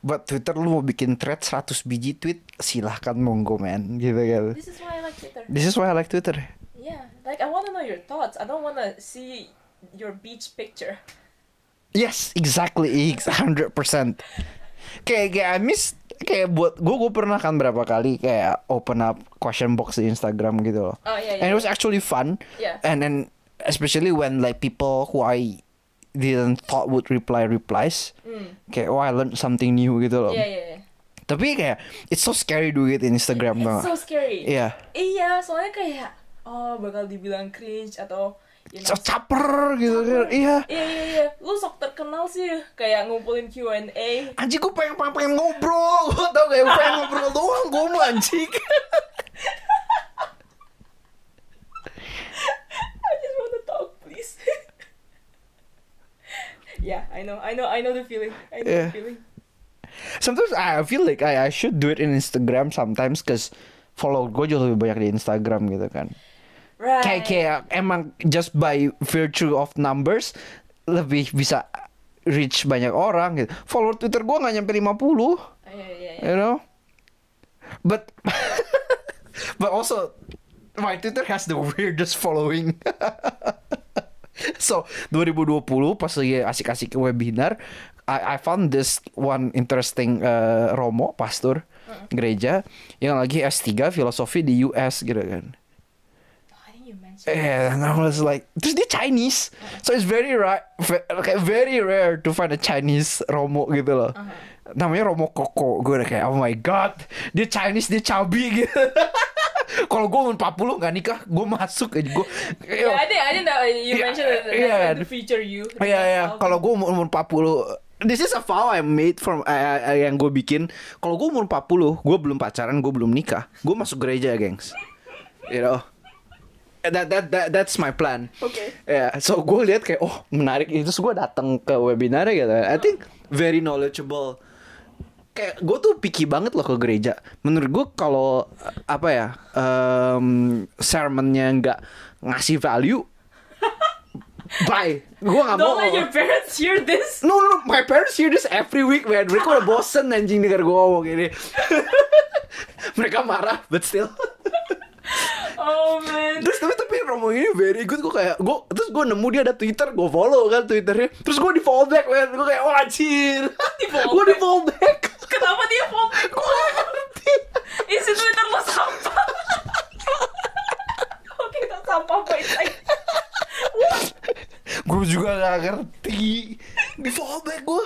Buat Twitter lu mau bikin thread 100 biji tweet silahkan monggo man gitu kan. This is why I like Twitter. This is why I like Twitter. Yeah, like I want to know your thoughts. I don't want to see your beach picture. Yes, exactly, ex- 100%. Kayak kayak I miss kayak buat gue gue pernah kan berapa kali kayak open up question box di Instagram gitu loh. Oh yeah, yeah. And it was actually fun. Yeah. And then especially when like people who I didn't thought would reply replies. Mm. Kayak oh I learned something new gitu loh. Yeah, yeah, yeah. Tapi kayak it's so scary do it in Instagram It's so scary. Iya. Iya, soalnya kayak oh bakal dibilang cringe atau you know, caper gitu kan. Iya. Iya iya iya, lu sok terkenal sih kayak ngumpulin Q&A. Anjing gue pengen, pengen, pengen ngobrol Gue tau gak pengen ngobrol doang Gue mau anjing I just want to talk, please. yeah, I know, I know, I know the feeling. I know Yeah. the feeling. Sometimes I feel like I, I should do it in Instagram sometimes Cause follow gue jauh lebih banyak di Instagram gitu kan Right. Kayak kayak emang just by virtue of numbers Lebih bisa reach banyak orang gitu Follower Twitter gue gak nyampe 50 Oh, Iya iya iya. You know But But also My Twitter has the weirdest following So 2020 pas lagi asik-asik webinar I, I found this one interesting uh, Romo pastor gereja yang lagi S3 filosofi di US gitu kan. Oh. Eh, and I was like, terus dia Chinese, so it's very rare, very rare to find a Chinese Romo gitu loh. Namanya Romo Koko, gue udah kayak oh my god, dia Chinese dia cabi gitu. Kalau gue umur 40 gak nikah, gue masuk aja gue. Yeah, I think I think that you Yeah, mentioned that, that, yeah. that the future you. Iya iya, Album. kalau gue umur, umur 40 This is a vow I made from uh, uh, yang gue bikin. Kalau gue umur 40, gue belum pacaran, gue belum nikah. Gue masuk gereja, gengs. You know. that that, that that's my plan Oke. Ya, so gue lihat kayak oh menarik itu gue datang ke webinarnya gitu. I think very knowledgeable. Kayak gue tuh picky banget loh ke gereja. Menurut gue kalau apa ya um, sermonnya nggak ngasih value, bye. Gue nggak mau. Don't let your parents hear this. No, no, no, my parents hear this every week, man. Mereka udah bosen anjing denger gue ngomong gini. Mereka marah, but still. Oh man. terus tapi tapi Romo ini very good gue kayak gue terus gue nemu dia ada Twitter gue follow kan Twitternya terus gue di follow back man gue kayak oh anjir Di follow gue di back? follow back Kenapa dia follow? gue gak ngerti Isi Twitter lo sampah. Oke, itu sampah apa itu? gue juga gak ngerti di follow back gue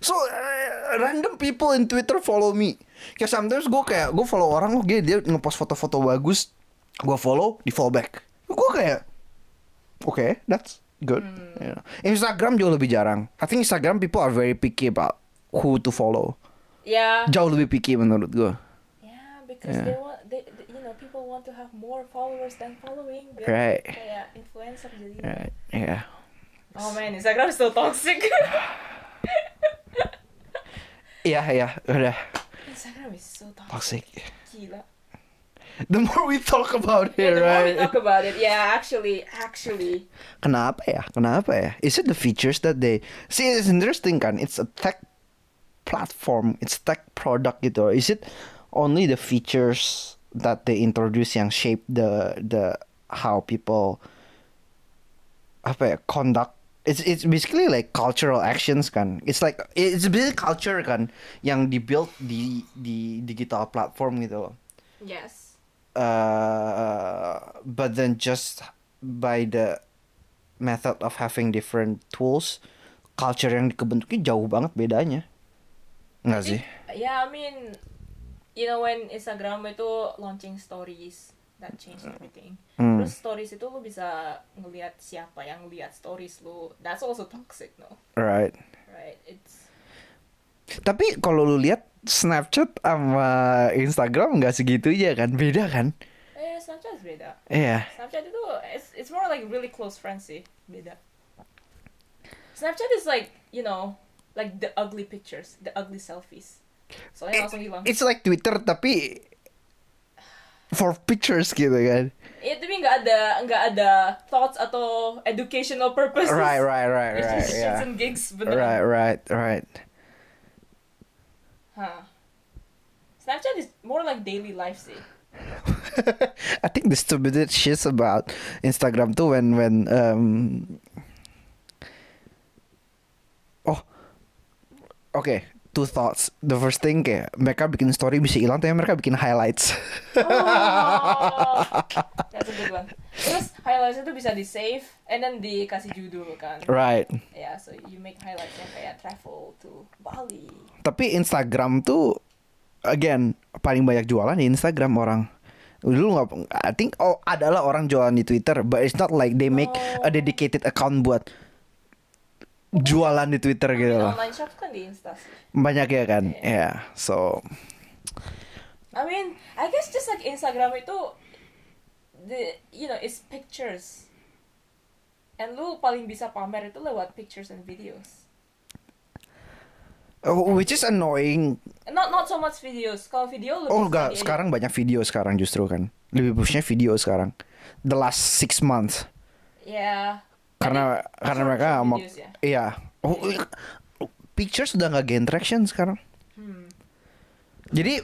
so uh, random people in Twitter follow me kayak sometimes gue kayak gue follow orang oh dia dia ngepost foto-foto bagus gue follow di follow back gue kayak oke okay, that's good You know. Instagram jauh lebih jarang I think Instagram people are very picky about who to follow Ya. jauh lebih picky menurut gue Yeah, because Yeah. they want, they, they- you know, people want to have more followers than following. Right. Kayak influencer jadi. right yeah Oh man, Instagram is so toxic. iya iya udah Instagram is so toxic. toxic Gila. the more we talk about it Yeah, the more we right talk about it, yeah, actually, actually, Kenapa ya? Kenapa ya? Is it the features that they see? It's interesting kan? It's a tech platform, it's tech product gitu. Is it only the features that they introduce yang shape the the how people apa ya conduct? It's it's basically like cultural actions kan. It's like it's basically culture kan yang dibuild di di digital platform gitu loh yes. uh, but then just by the method of having different tools, culture yang kebentuknya jauh banget bedanya. Enggak sih? Yeah, I mean, you know when Instagram itu launching stories that changed everything. Hmm. Terus stories itu lu bisa ngelihat siapa yang lihat stories lu. That's also toxic, no? Right. Right? It's Tapi kalau lu lihat Snapchat sama Instagram nggak segitunya kan? Beda kan? eh Snapchat beda. Iya. Snapchat itu it's, it's more like really close friends sih, beda. Snapchat is like, you know, like the ugly pictures, the ugly selfies. Soalnya langsung hilang. It's like Twitter tapi for pictures gitu kan? Eh, tapi nggak ada nggak ada thoughts atau educational purposes. Right, right, right, It's right. just Yeah. and gigs beneran. Right, right, right. Huh. Snapchat is more like daily life sih. I think the stupidest shit about Instagram too when when um oh oke two thoughts the first thing kayak mereka bikin story bisa hilang tapi mereka bikin highlights Oh, that's a good one. Terus highlights itu bisa di save and then dikasih judul kan. right Yeah, so you make highlights yang kayak travel to Bali. tapi Instagram tuh again paling banyak jualan di Instagram orang dulu nggak I think oh adalah orang jualan di Twitter but it's not like they make a dedicated account buat jualan di Twitter gitu loh Online shop kan di Insta sih. banyak ya kan ya yeah. so I mean, I guess just like Instagram itu the you know, it's pictures. And lu paling bisa pamer itu lewat pictures and videos. oh, which is annoying Not not so much videos. Kalau video lebih oh enggak sekarang banyak video sekarang justru kan lebih pushnya video sekarang the last six months Ya. Karena Tapi karena mereka mau ya. iya oh, pictures sudah nggak gain traction sekarang Hmm. Jadi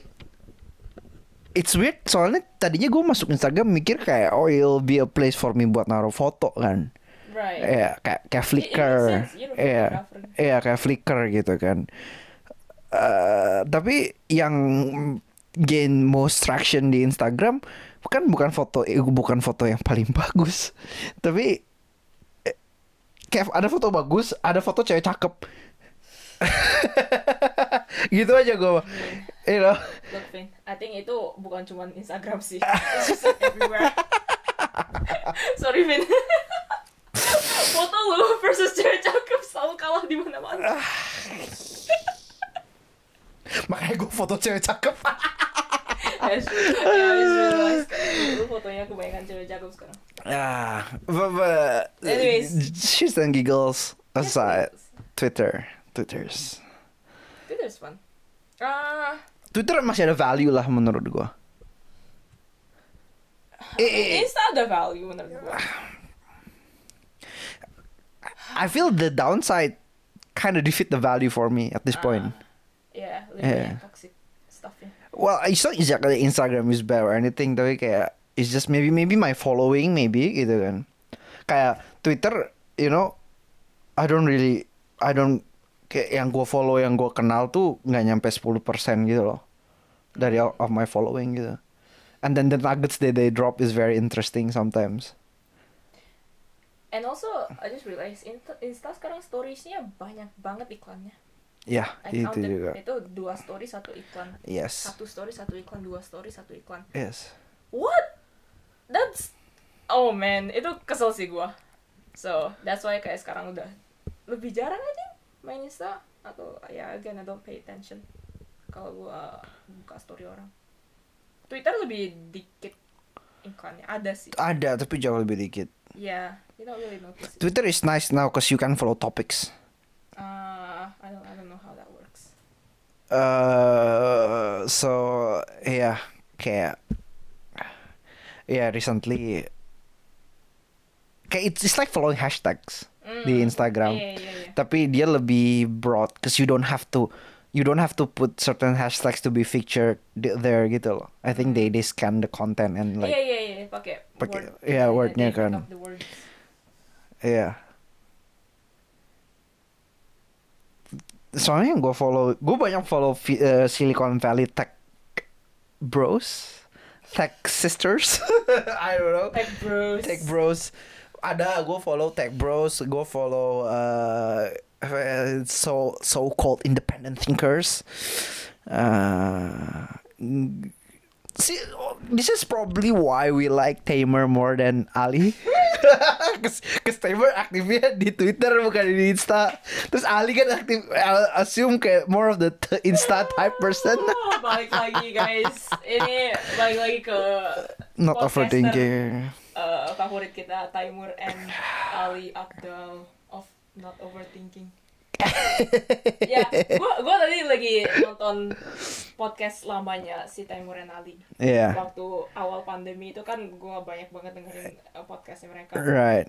it's weird soalnya tadinya gue masuk Instagram mikir kayak oh it'll be a place for me buat naruh foto kan. Right. Iya kayak kayak Flickr. makes sense, you're a Iya. photographer. Iya kayak Flickr gitu kan. Eh, tapi yang gain most traction di Instagram bukan bukan foto eh, bukan foto yang paling bagus. Tapi kayak ada foto bagus, ada foto cewek cakep. gitu aja gue. You know. Look, Vin, I think itu bukan cuma Instagram sih. It's just like everywhere. Sorry, Vin. Foto lu versus cewek cakep selalu kalah di mana-mana. Makanya gue foto cewek cakep. Ya. Ya, fotonya kebanyakan cewek cakep Ah, but, but Anyways. shits and giggles aside, Twitter, Twitter's Twitter's fun. Ah, Twitter masih ada value lah menurut gua. Eh, eh, eh, Insta ada value menurut gue. I feel the downside kind of defeat the value for me at this point. Yeah, Yeah. toxic stuffnya. Well, it's not exactly Instagram is bad or anything, tapi kayak it's just maybe maybe my following maybe gitu kan. Kayak Twitter, you know, I don't really, I don't kayak yang gue follow yang gue kenal tuh nggak nyampe 10% gitu loh dari of my following gitu. And then the nuggets that they drop is very interesting sometimes. And also, I just realized Insta, Insta sekarang storiesnya banyak banget iklannya. Ya, I itu juga. Itu dua story satu iklan. Yes. Satu story satu iklan, dua story satu iklan. Yes. What? That's Oh man, itu kesel sih gua. So, that's why kayak sekarang udah lebih jarang aja main Insta atau ya again I don't pay attention kalau gua buka story orang. Twitter lebih dikit iklannya ada sih. Ada tapi jauh lebih dikit. Yeah, you don't really notice it. Twitter is nice now because you can follow topics. Uh, I don't I don't know how that works. Uh, so yeah, kayak yeah recently kayak it's, it's like following hashtags di Mm, Instagram. Iya, iya, iya. Tapi dia lebih broad cause you don't have to you don't have to put certain hashtags to be featured di- there gitu loh. I think they they scan the content and like Iya iya iya pakai pakai- word. They- wordnya kan. yeah. Soalnya yang gue follow, gue banyak follow eh, Silicon Valley Tech Bros, Tech Sisters, I don't know. Tech bros. Tech Bros. Ada gue follow Tech Bros, go follow uh, so so called independent thinkers. Uh, see, this is probably why we like Tamer more than Ali. Cause, cause Tamer aktifnya di Twitter bukan di Insta. Terus Ali kan aktif, I assume kayak more of the t- Insta type person. Oh, balik lagi guys. Ini balik lagi ke Not overthinking. eh, favorit kita Taimur and Ali Abdul of Not Overthinking. ya, gua gua tadi lagi nonton podcast lamanya si Taimur and Ali. Yeah. Waktu awal pandemi itu kan gua banyak banget dengerin eh, podcastnya mereka. Right.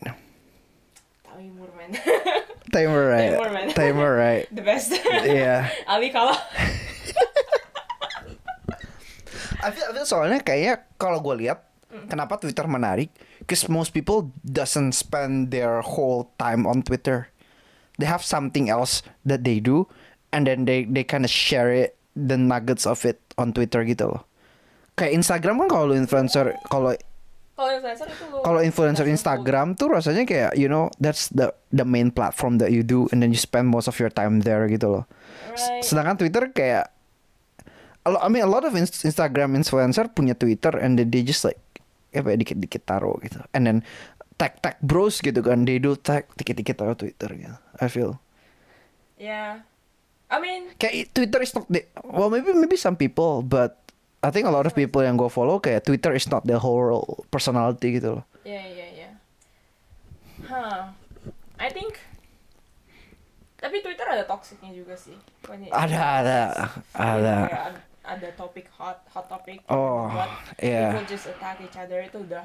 Taimur man. Tamer right. Tamer, man. Tamer right. The best. Yeah. Ali kalah. I feel, I feel soalnya kayak kalau gue lihat kenapa Twitter menarik, because most people doesn't spend their whole time on Twitter. They have something else that they do, and then they they kind of share it, the nuggets of it on Twitter gitu loh. Kayak Instagram kan kalau lu influencer kalau Kalau influencer itu lu kalau influencer langsung Instagram tuh rasanya kayak you know that's the the main platform that you do and then you spend most of your time there gitu loh. Right. Sedangkan Twitter kayak I mean a lot of ins- Instagram influencer punya Twitter and then they just like apa ya dikit-dikit taruh gitu. And then tag tag bros gitu kan. They do tag dikit-dikit taruh Twitter gitu. I feel Yeah. I mean, kayak Twitter is not the well maybe maybe some people but I think a lot of people yang gue follow kayak Twitter is not the whole personality gitu loh. yeah, yeah, yeah. Huh. I think tapi Twitter ada toxicnya juga sih. It- Ada ada ada. Ada topik hot hot topic Oh, iya. people just attack each other itu udah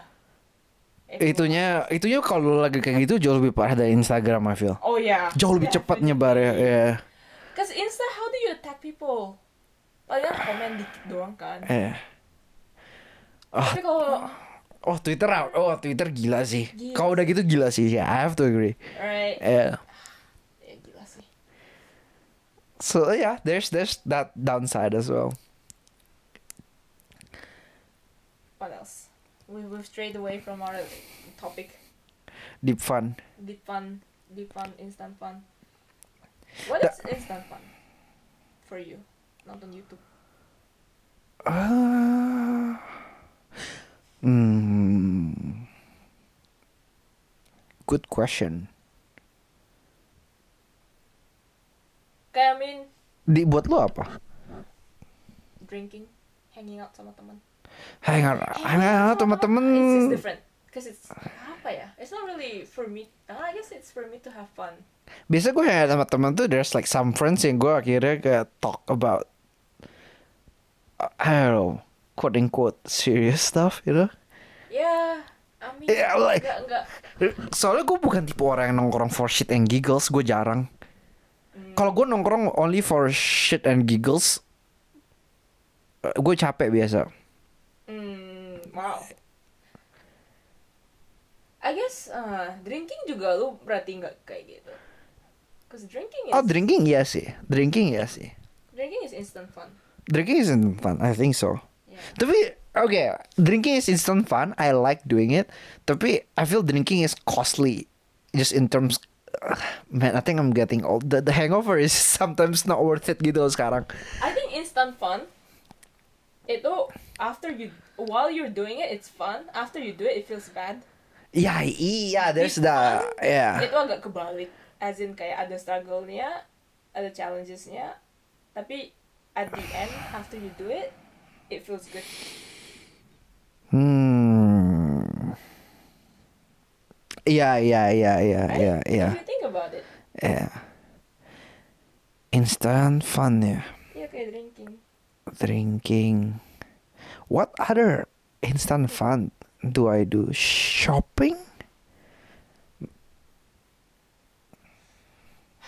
Itunya itunya kalau lagi kayak gitu jauh lebih parah dari Instagram I feel. Oh ya. Jauh lebih cepat nyebar ya. ya. Cause Insta how do you attack people? Paling komen dikit doang kan. Eh. Ah, Tapi kalau oh Twitter oh Twitter gila sih. Gila Kalau udah gitu gila sih. Yeah, I have to agree. right, Yeah. ya gila sih. So yeah, there's there's that downside as well. What else? We we've strayed away from our topic. Deep fun. Deep fun, deep fun, instant fun. What Da- is instant fun for you? Nonton YouTube. Uh, hmm. Good question. Kayak I mean Di buat lo apa? drinking, hanging out sama teman. Hang out, hang out sama It's different. Cause it's apa ya? It's not really for me. I guess it's for me to have fun. Biasa gue ya sama teman tuh there's like some friends yang gue akhirnya kayak talk about I don't know quote unquote serious stuff you know. Yeah, I mean, Yeah, like- enggak enggak. Soalnya gue bukan tipe orang yang nongkrong for shit and giggles, gue jarang. Kalau gue nongkrong only for shit and giggles, eh, gue capek biasa. Hmm, wow. I guess uh, drinking juga lu berarti nggak kayak gitu. Cause drinking is Oh drinking iya sih, drinking iya sih. drinking is instant fun. Drinking isn't fun, I think so. Yeah. Tapi oke, drinking is instant fun. I like doing it. Tapi I feel drinking is costly, just in terms. man, I think I'm getting old. The, the hangover is sometimes not worth it gitu loh sekarang. I think instant fun itu after you while you're doing it it's fun. After you do it it feels bad. Ya iya, there's fun, Yeah. Itu agak kebalik. As in kayak ada struggle-nya, ada challenges-nya, tapi at the end after you do it, it feels good. Hmm. Iya iya iya iya iya iya. If you think about it, Iya. Instant fun ya. ya kayak drinking. Drinking. What other instant fun do I do? Shopping?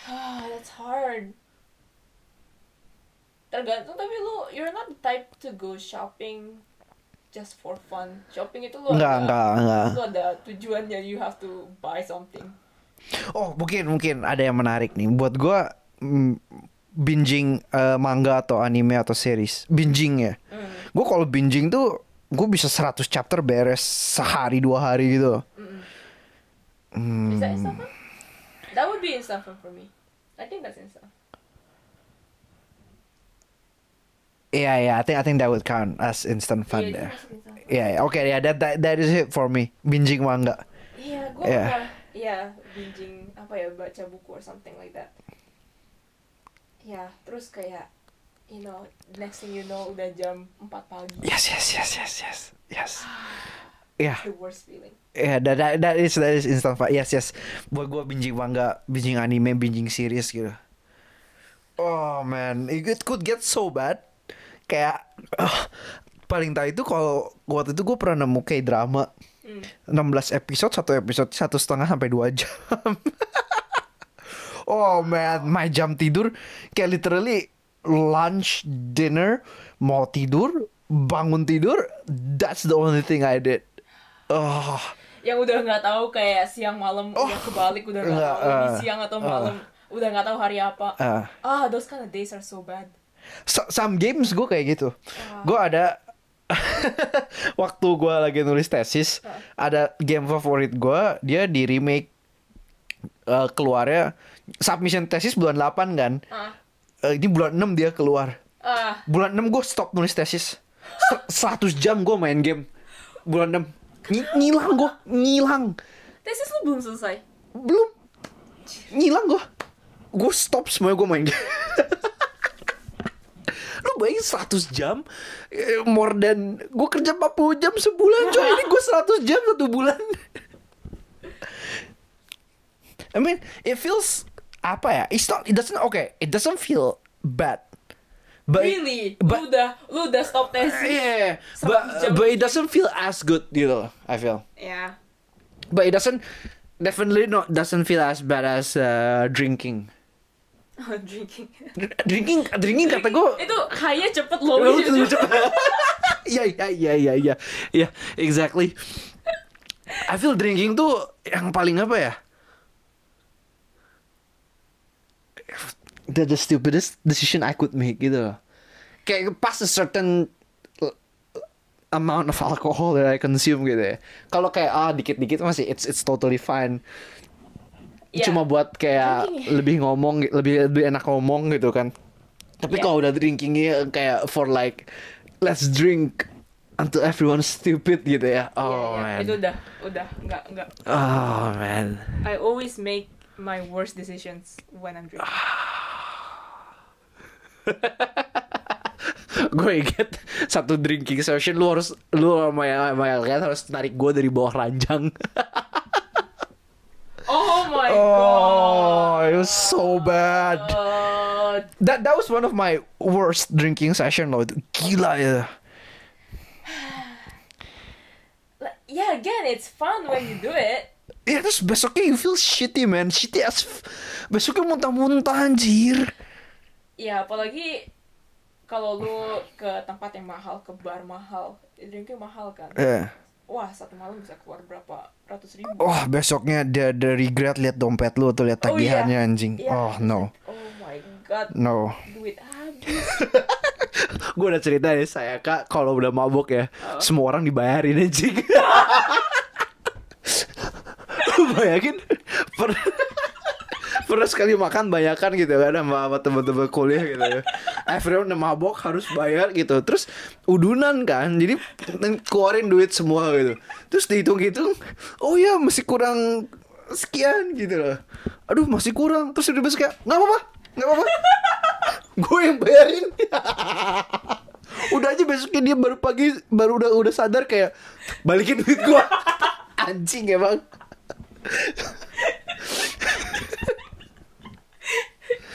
Ah, that's hard. Tergantung tapi lu you're not the type to go shopping just for fun. Shopping itu lu Enggak ada, enggak enggak. lu ada tujuannya you have to buy something. Oh mungkin mungkin ada yang menarik nih. Buat gua mm, binging eh, manga atau anime atau series. Binging ya. Mm. Gue kalau binging tuh gue bisa 100 chapter beres sehari dua hari gitu. Hmm. Is that instant fun? That would be instant fun for me. I think that's instant. Iya iya, I think I think that would count as instant fun deh. masuk instant fun. Iya, yeah, oke ya, that, that that is it for me. Binging manga. Iya, gue Yeah. pernah, iya, binging apa ya, baca buku or something like that. Ya, terus kayak, you know, next thing you know udah jam 4 pagi. Yes yes yes yes yes yes. Yeah, The worst feeling. yeah, that, that that is that is instant fun. Yes yes. Buat gue binging manga, binging anime, binging series gitu. Oh man, it could get so bad. Kayak ah, paling tahu itu kalau waktu itu gue pernah nemu kayak drama Hmm. 16 episode satu episode satu setengah sampai dua jam oh man my jam tidur kayak literally lunch dinner mau tidur bangun tidur that's the only thing I did oh Yang udah nggak tahu kayak siang malam Oh, udah kebalik, udah nggak enggak, tahu uh, siang atau uh. malam, udah nggak tahu hari apa. uh, Ah, those kind of days are so bad. so- some games gue kayak gitu Ah. gue ada waktu gue lagi nulis tesis Ah. ada game favorit gue dia di remake eh, keluarnya submission tesis bulan 8 kan. Ah, Eh, ini bulan 6 dia keluar. Ah, Bulan 6 gue stop nulis tesis Ser- 100 jam gue main game Bulan 6 Ng- Ngilang gue Ngilang. Tesis lu belum selesai. Belum. Ngilang gue Gue stop semuanya gue main game. Lu bayangin 100 jam eh, More than Gue kerja 40 jam sebulan coy Ini gue 100 jam satu bulan. I mean It feels Apa ya It's not It doesn't Okay It doesn't feel bad But really? but- lu udah lu udah stop tesis. Yeah, 100 but jam but it doesn't feel as good, you know. I feel, Ya. but it doesn't definitely not doesn't feel as bad as uh, drinking. drinking. Dr- Drinking, drinking kata gue. Itu high cepet low Oh, cepet. Iya iya iya iya iya iya exactly. I feel drinking tuh yang paling apa ya? The, the stupidest decision I could make gitu loh. Kayak pas a certain amount of alcohol that I consume gitu ya. Kalau kayak ah dikit-dikit masih it's it's totally fine. Ya. Cuma buat kayak Drinking lebih ngomong lebih lebih enak ngomong gitu kan. Tapi Ya. kalau udah drinkingnya kayak for like let's drink until everyone's stupid gitu ya. Oh iya. man. Itu udah udah nggak nggak. Oh man. I always make my worst decisions when I'm drinking. gue inget satu drinking session lu harus lu sama sama lain harus tarik gue dari bawah ranjang. Oh my oh, god. it was so bad. God. That that was one of my worst drinking session loh. Gila ya. Yeah, again, it's fun when you do it. Ya terus besoknya you feel shitty man, shitty as besoknya muntah-muntah anjir. Ya, apalagi kalau lu ke tempat yang mahal, ke bar mahal, drinknya mahal kan. Eh. Wah, satu malam bisa keluar berapa ratus ribu. Wah besoknya ada ada regret lihat dompet lu atau lihat Oh, iya. tagihannya anjing. Iya, Oh no, Oh my god, no. duit habis. gue udah cerita ya saya kak kalau udah mabuk ya Oh. semua orang dibayarin anjing bayangin per pernah sekali makan banyakan gitu kan sama, sama teman-teman kuliah gitu ya. Everyone mabok harus bayar gitu. Terus udunan kan jadi keluarin duit semua gitu. Terus dihitung-hitung oh ya masih kurang sekian gitu loh. Aduh masih kurang. Terus udah kayak nggak apa-apa nggak apa-apa. Gue yang bayarin. Udah aja besoknya dia baru pagi baru udah udah sadar kayak balikin duit gue anjing emang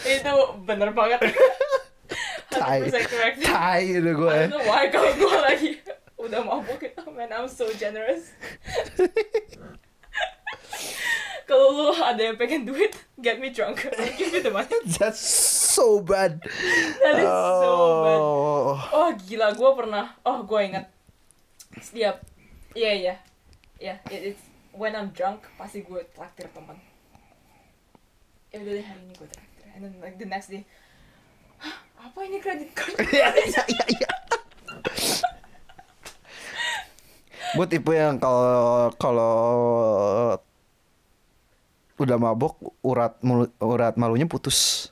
Itu bener banget. tai 100% correct. tai gitu gue I don't know why kalau gue lagi udah mabuk itu, man, I'm so generous. kalau lu ada yang pengen duit, get me drunk. I'll give you the money. that's so bad That is so bad. Oh. Oh gila, gue pernah. Oh gue ingat. Setiap, iya iya, iya. it- It's when I'm drunk pasti gue traktir teman. Ya udah deh hari ini gue traktir. And then like the next day, Hah, apa ini credit card? Iya, iya, iya, iya. Gue tipe yang kalau kalau udah mabok urat mulu, urat malunya putus.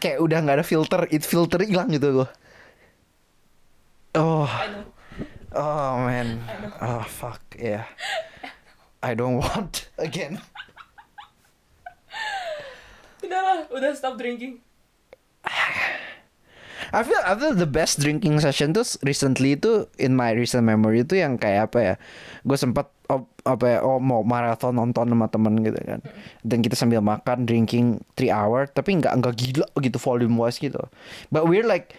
Kayak udah nggak ada filter, it filter hilang gitu gue. Oh, oh man, oh fuck, yeah. I don't want again. Udahlah, udah stop drinking. I feel, I feel the best drinking session tuh recently itu in my recent memory itu yang kayak apa ya gue sempat apa ya oh mau marathon nonton sama temen gitu kan dan kita sambil makan drinking 3 hour tapi nggak nggak gila gitu volume wise gitu but we're like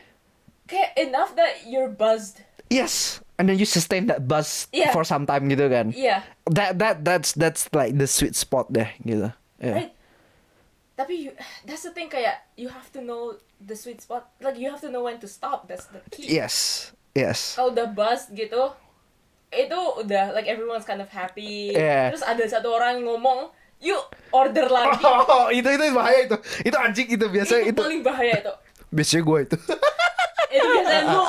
Kayak enough that you're buzzed. yes and then you sustain that buzz Yeah. for some time gitu kan Iya, that that that's that's like the sweet spot deh gitu yeah. right. Tapi you, that's the thing kayak you have to know the sweet spot. Like you have to know when to stop. That's the key. yes yes Kalau udah bust gitu, itu udah like everyone's kind of happy. Yeah. Terus ada satu orang ngomong, yuk order lagi. oh, itu itu bahaya itu itu anjing itu biasa itu, itu paling bahaya itu. biasanya gue itu Itu biasanya lu,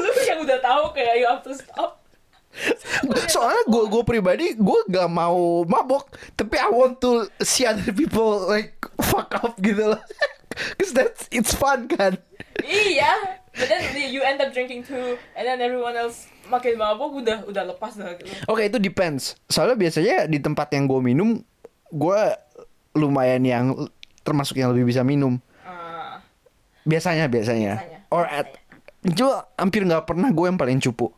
lu yang udah tahu kayak you have to stop. Soalnya gue gue pribadi gue gak mau mabok, tapi I want to see other people like fuck up gitu loh. Cause that's it's fun kan. iya, but then you end up drinking too, and then everyone else makin mabuk udah udah lepas dah gitu. Oke itu depends. Soalnya biasanya di tempat yang gue minum, gue lumayan yang termasuk yang lebih bisa minum. Ah, Biasanya biasanya. Biasanya, Or at Cuma hampir nggak pernah gue yang paling cupu.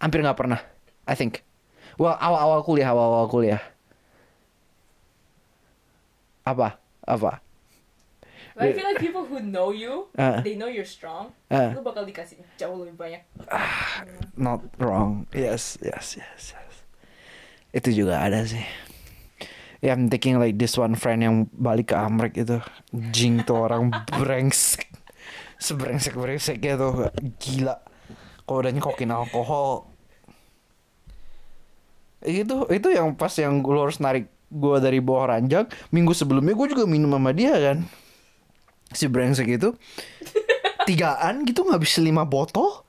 Hampir nggak pernah. I think. Well awal-awal kuliah awal-awal kuliah. Apa? Apa? but I feel like people who know you, Ah. they know you're strong, Ah. lu bakal dikasih jauh lebih banyak. not wrong. Yes, yes, yes, yes. Itu juga ada sih. Ya, I'm thinking like this one friend yang balik ke Amrik itu. Jing tuh orang brengsek. Sebrengsek brengseknya tuh gila. Kalau udah nyekokin alkohol. Itu itu yang pas yang lu harus narik gue dari bawah ranjang. Minggu sebelumnya gue juga minum sama dia kan. Si brengsek itu. Tigaan gitu ngabisin lima botol.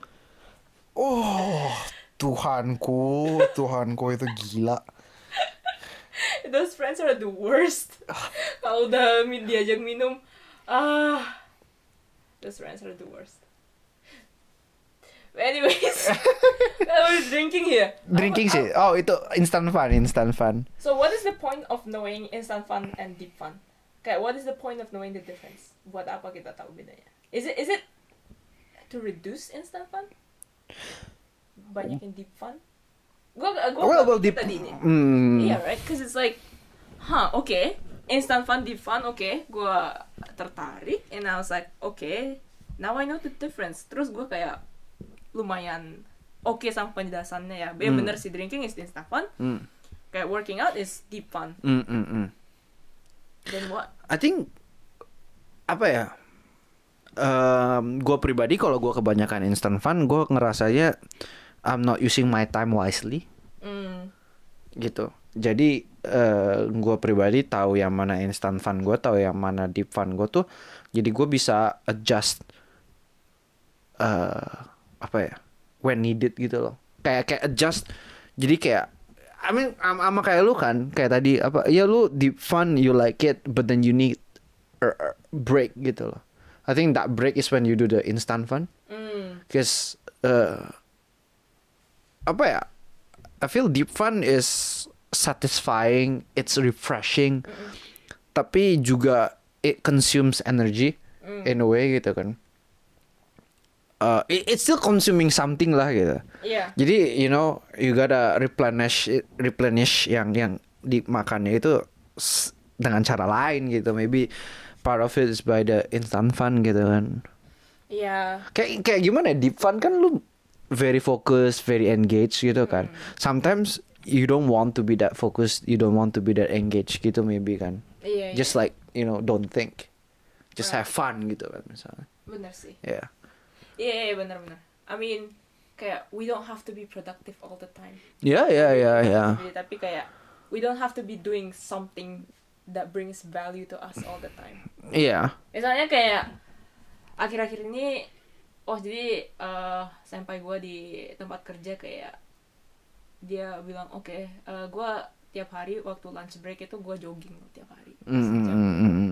Oh, Tuhanku, Tuhanku itu gila. Those friends are the worst. Kalau udah diajak minum, ah, those friends are the worst. Anyways, I was drinking here. Drinking sih. Oh, itu instant fun, instant fun. So what is the point of knowing instant fun and deep fun? Kayak what is the point of knowing the difference? Buat apa kita tahu bedanya? Is it is it to reduce instant fun banyak yang deep fun gua gua Well, well, gua deep. tadi nih Hmm. Iya right, cause it's like, huh, okay, instant fun, deep fun, okay, gue tertarik, and I was like, okay, now I know the difference. Terus gue kayak lumayan oke sama penjelasannya ya. Ya Hmm. bener sih drinking is instant fun, Hmm. kayak working out is deep fun. Hmm, hmm, hmm. Then what? I think apa ya? gue pribadi kalau gue kebanyakan instant fun, gue ngerasanya I'm not using my time wisely Hmm, gitu. Jadi eh gue pribadi tahu yang mana instant fun gue, tahu yang mana deep fun gue tuh. Jadi gue bisa adjust eh apa ya when needed gitu loh. Kayak kayak adjust. Jadi kayak I mean am- sama kayak lu kan kayak tadi apa ya lu deep fun you like it but then you need a, a break gitu loh. I think that break is when you do the instant fun. hmm, Because uh, apa ya? I feel deep fun is satisfying, it's refreshing, tapi juga it consumes energy Hmm. in a way gitu kan. Uh, it, it's still consuming something lah gitu. iya, Jadi you know you gotta replenish replenish yang yang dimakannya itu dengan cara lain gitu. Maybe part of it is by the instant fun gitu kan iya, kayak kayak gimana ya deep fun kan lu very focused, very engaged gitu kan. Hmm. Sometimes you don't want to be that focused, you don't want to be that engaged gitu maybe kan. iya, Just iya. like you know don't think, just Right. have fun gitu kan misalnya. bener sih. Yeah. Iya, iya, bener-bener. I mean, kayak we don't have to be productive all the time. Ya ya ya ya. Jadi, tapi kayak we don't have to be doing something that brings value to us all the time. Iya. Misalnya kayak akhir-akhir ini, oh jadi eh sampai gue di tempat kerja kayak dia bilang oke, eh gue tiap hari waktu lunch break itu gue jogging tiap hari. Mm, mm, sejam.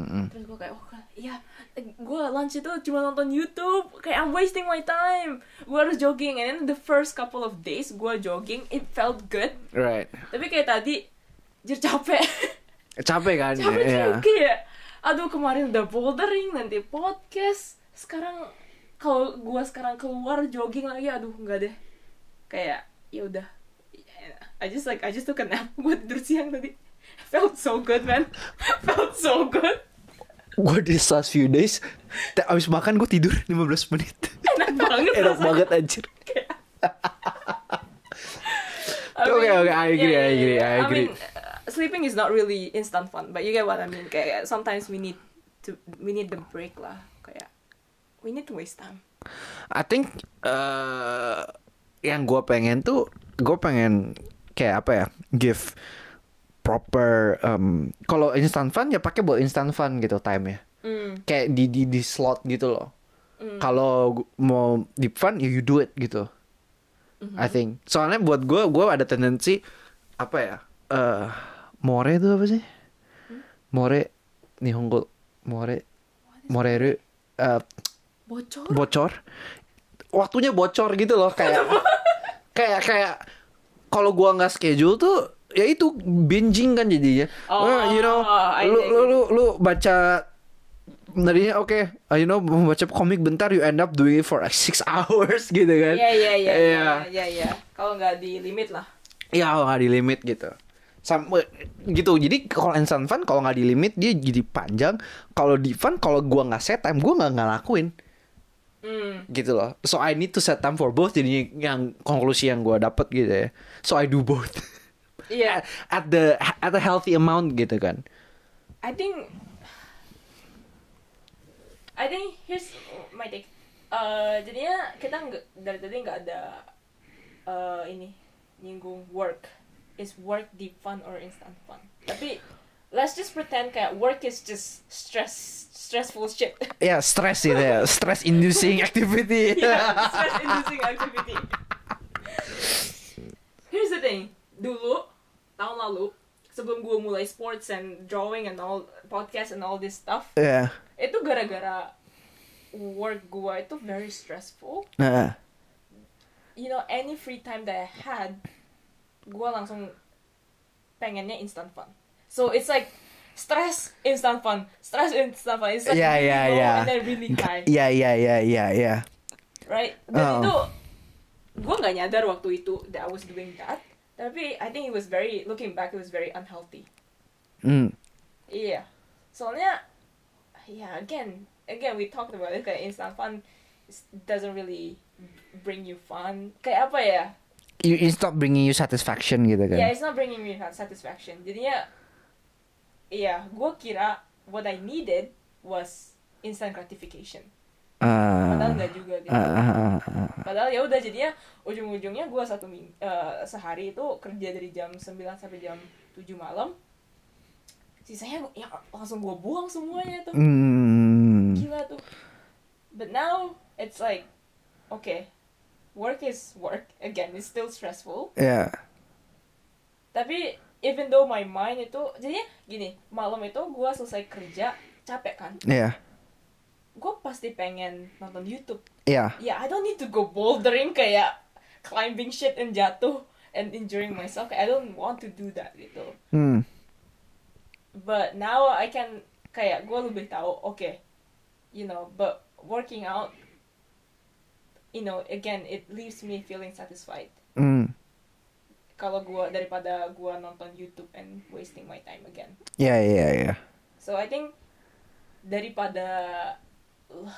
Mm. Terus gue kayak, oh iya, gue lunch itu cuma nonton YouTube, kayak I'm wasting my time. Gue harus jogging, and then the first couple of days gue jogging, it felt good. Right. Tapi kayak tadi, jir capek. Capek kan? capek juga kayak, aduh kemarin udah bouldering, nanti podcast. Sekarang kalau gue sekarang keluar jogging lagi, aduh nggak deh. Kayak, ya udah. I just like, I just took a nap. Gue tidur siang tadi. Felt so good, man. Felt so good. Gue di last few days, abis makan gue tidur 15 menit. Enak banget. Enak rasanya. banget anjir. I Okay, mean, okay, I agree, I agree, I agree. mean, uh, sleeping is not really instant fun, but you get what I mean. Kayak sometimes we need to we need the break lah. Kayak we need to waste time. I think eh yang gue pengen tuh gue pengen kayak apa ya give proper um, kalau instant fun ya pakai buat instant fun gitu time ya Mm. kayak di di di slot gitu loh Mm. kalau mau deep fun ya you do it gitu Mm-hmm. I think soalnya buat gue gue ada tendensi apa ya eh more itu apa sih Hmm? more nihongo more moreru eh Bocor. bocor waktunya bocor gitu loh kayak kayak kayak kalau gua nggak schedule tuh ya itu binging kan jadinya Oh, Eh, you know lu, lu lu lu baca Tadinya oke, uh, you know, membaca komik bentar, you end up doing it for like six hours gitu kan? Iya iya iya Iya. iya iya iya. Kalau nggak di limit lah. Iya, kalau nggak di limit gitu. Sama gitu. Jadi kalau instant fun kalau nggak di limit dia jadi panjang. Kalau di fun kalau gua nggak set time, gua nggak ngelakuin. Hmm. gitu loh. So I need to set time for both. Jadi yang konklusi yang gue dapet gitu ya. So I do both. Iya. at the at a healthy amount gitu kan. I think I think here's my take. Uh, jadinya kita nggak dari tadi nggak ada uh, ini nyinggung work. Is work deep fun or instant fun? Tapi let's just pretend kayak work is just stress stressful shit. Ya stress itu ya, stress inducing activity. yeah, stress inducing activity. Here's the thing. Dulu tahun lalu sebelum gue mulai sports and drawing and all podcast and all this stuff Ya. itu gara-gara work gua itu very stressful Nah, you know any free time that I had gua langsung pengennya instant fun so it's like stress instant fun stress instant fun it's like Yeah, really yeah, low yeah. and then really high ya ya ya ya ya. right dan Oh. itu gue nggak nyadar waktu itu that I was doing that tapi I think it was very looking back it was very unhealthy. Hmm. iya soalnya yeah. Again again we talked about it kayak instant fun. Doesn't really bring you fun. Kayak apa ya You, it's not bringing you satisfaction gitu kan. yeah it's not bringing me satisfaction. Jadinya yeah, gue kira what I needed was instant gratification padahal Ah. nggak juga gitu Ah, ah, ah, ah. padahal ya udah jadinya ujung-ujungnya gue satu ming eh, sehari itu kerja dari jam 9 sampai jam 7 malam sisanya ya langsung gue buang semuanya tuh Hmm. gila tuh but now it's like okay work is work again it's still stressful Ya. tapi even though my mind itu jadinya gini malam itu gue selesai kerja capek kan Ya. Gue pasti pengen nonton YouTube Ya. ya I don't need to go bouldering kayak climbing shit and jatuh and injuring myself I don't want to do that gitu Hmm. but now I can kayak gue lebih tahu okay you know but working out you know again it leaves me feeling satisfied Hmm. kalau gue daripada gue nonton YouTube and wasting my time again Ya, ya, ya. so I think daripada lu-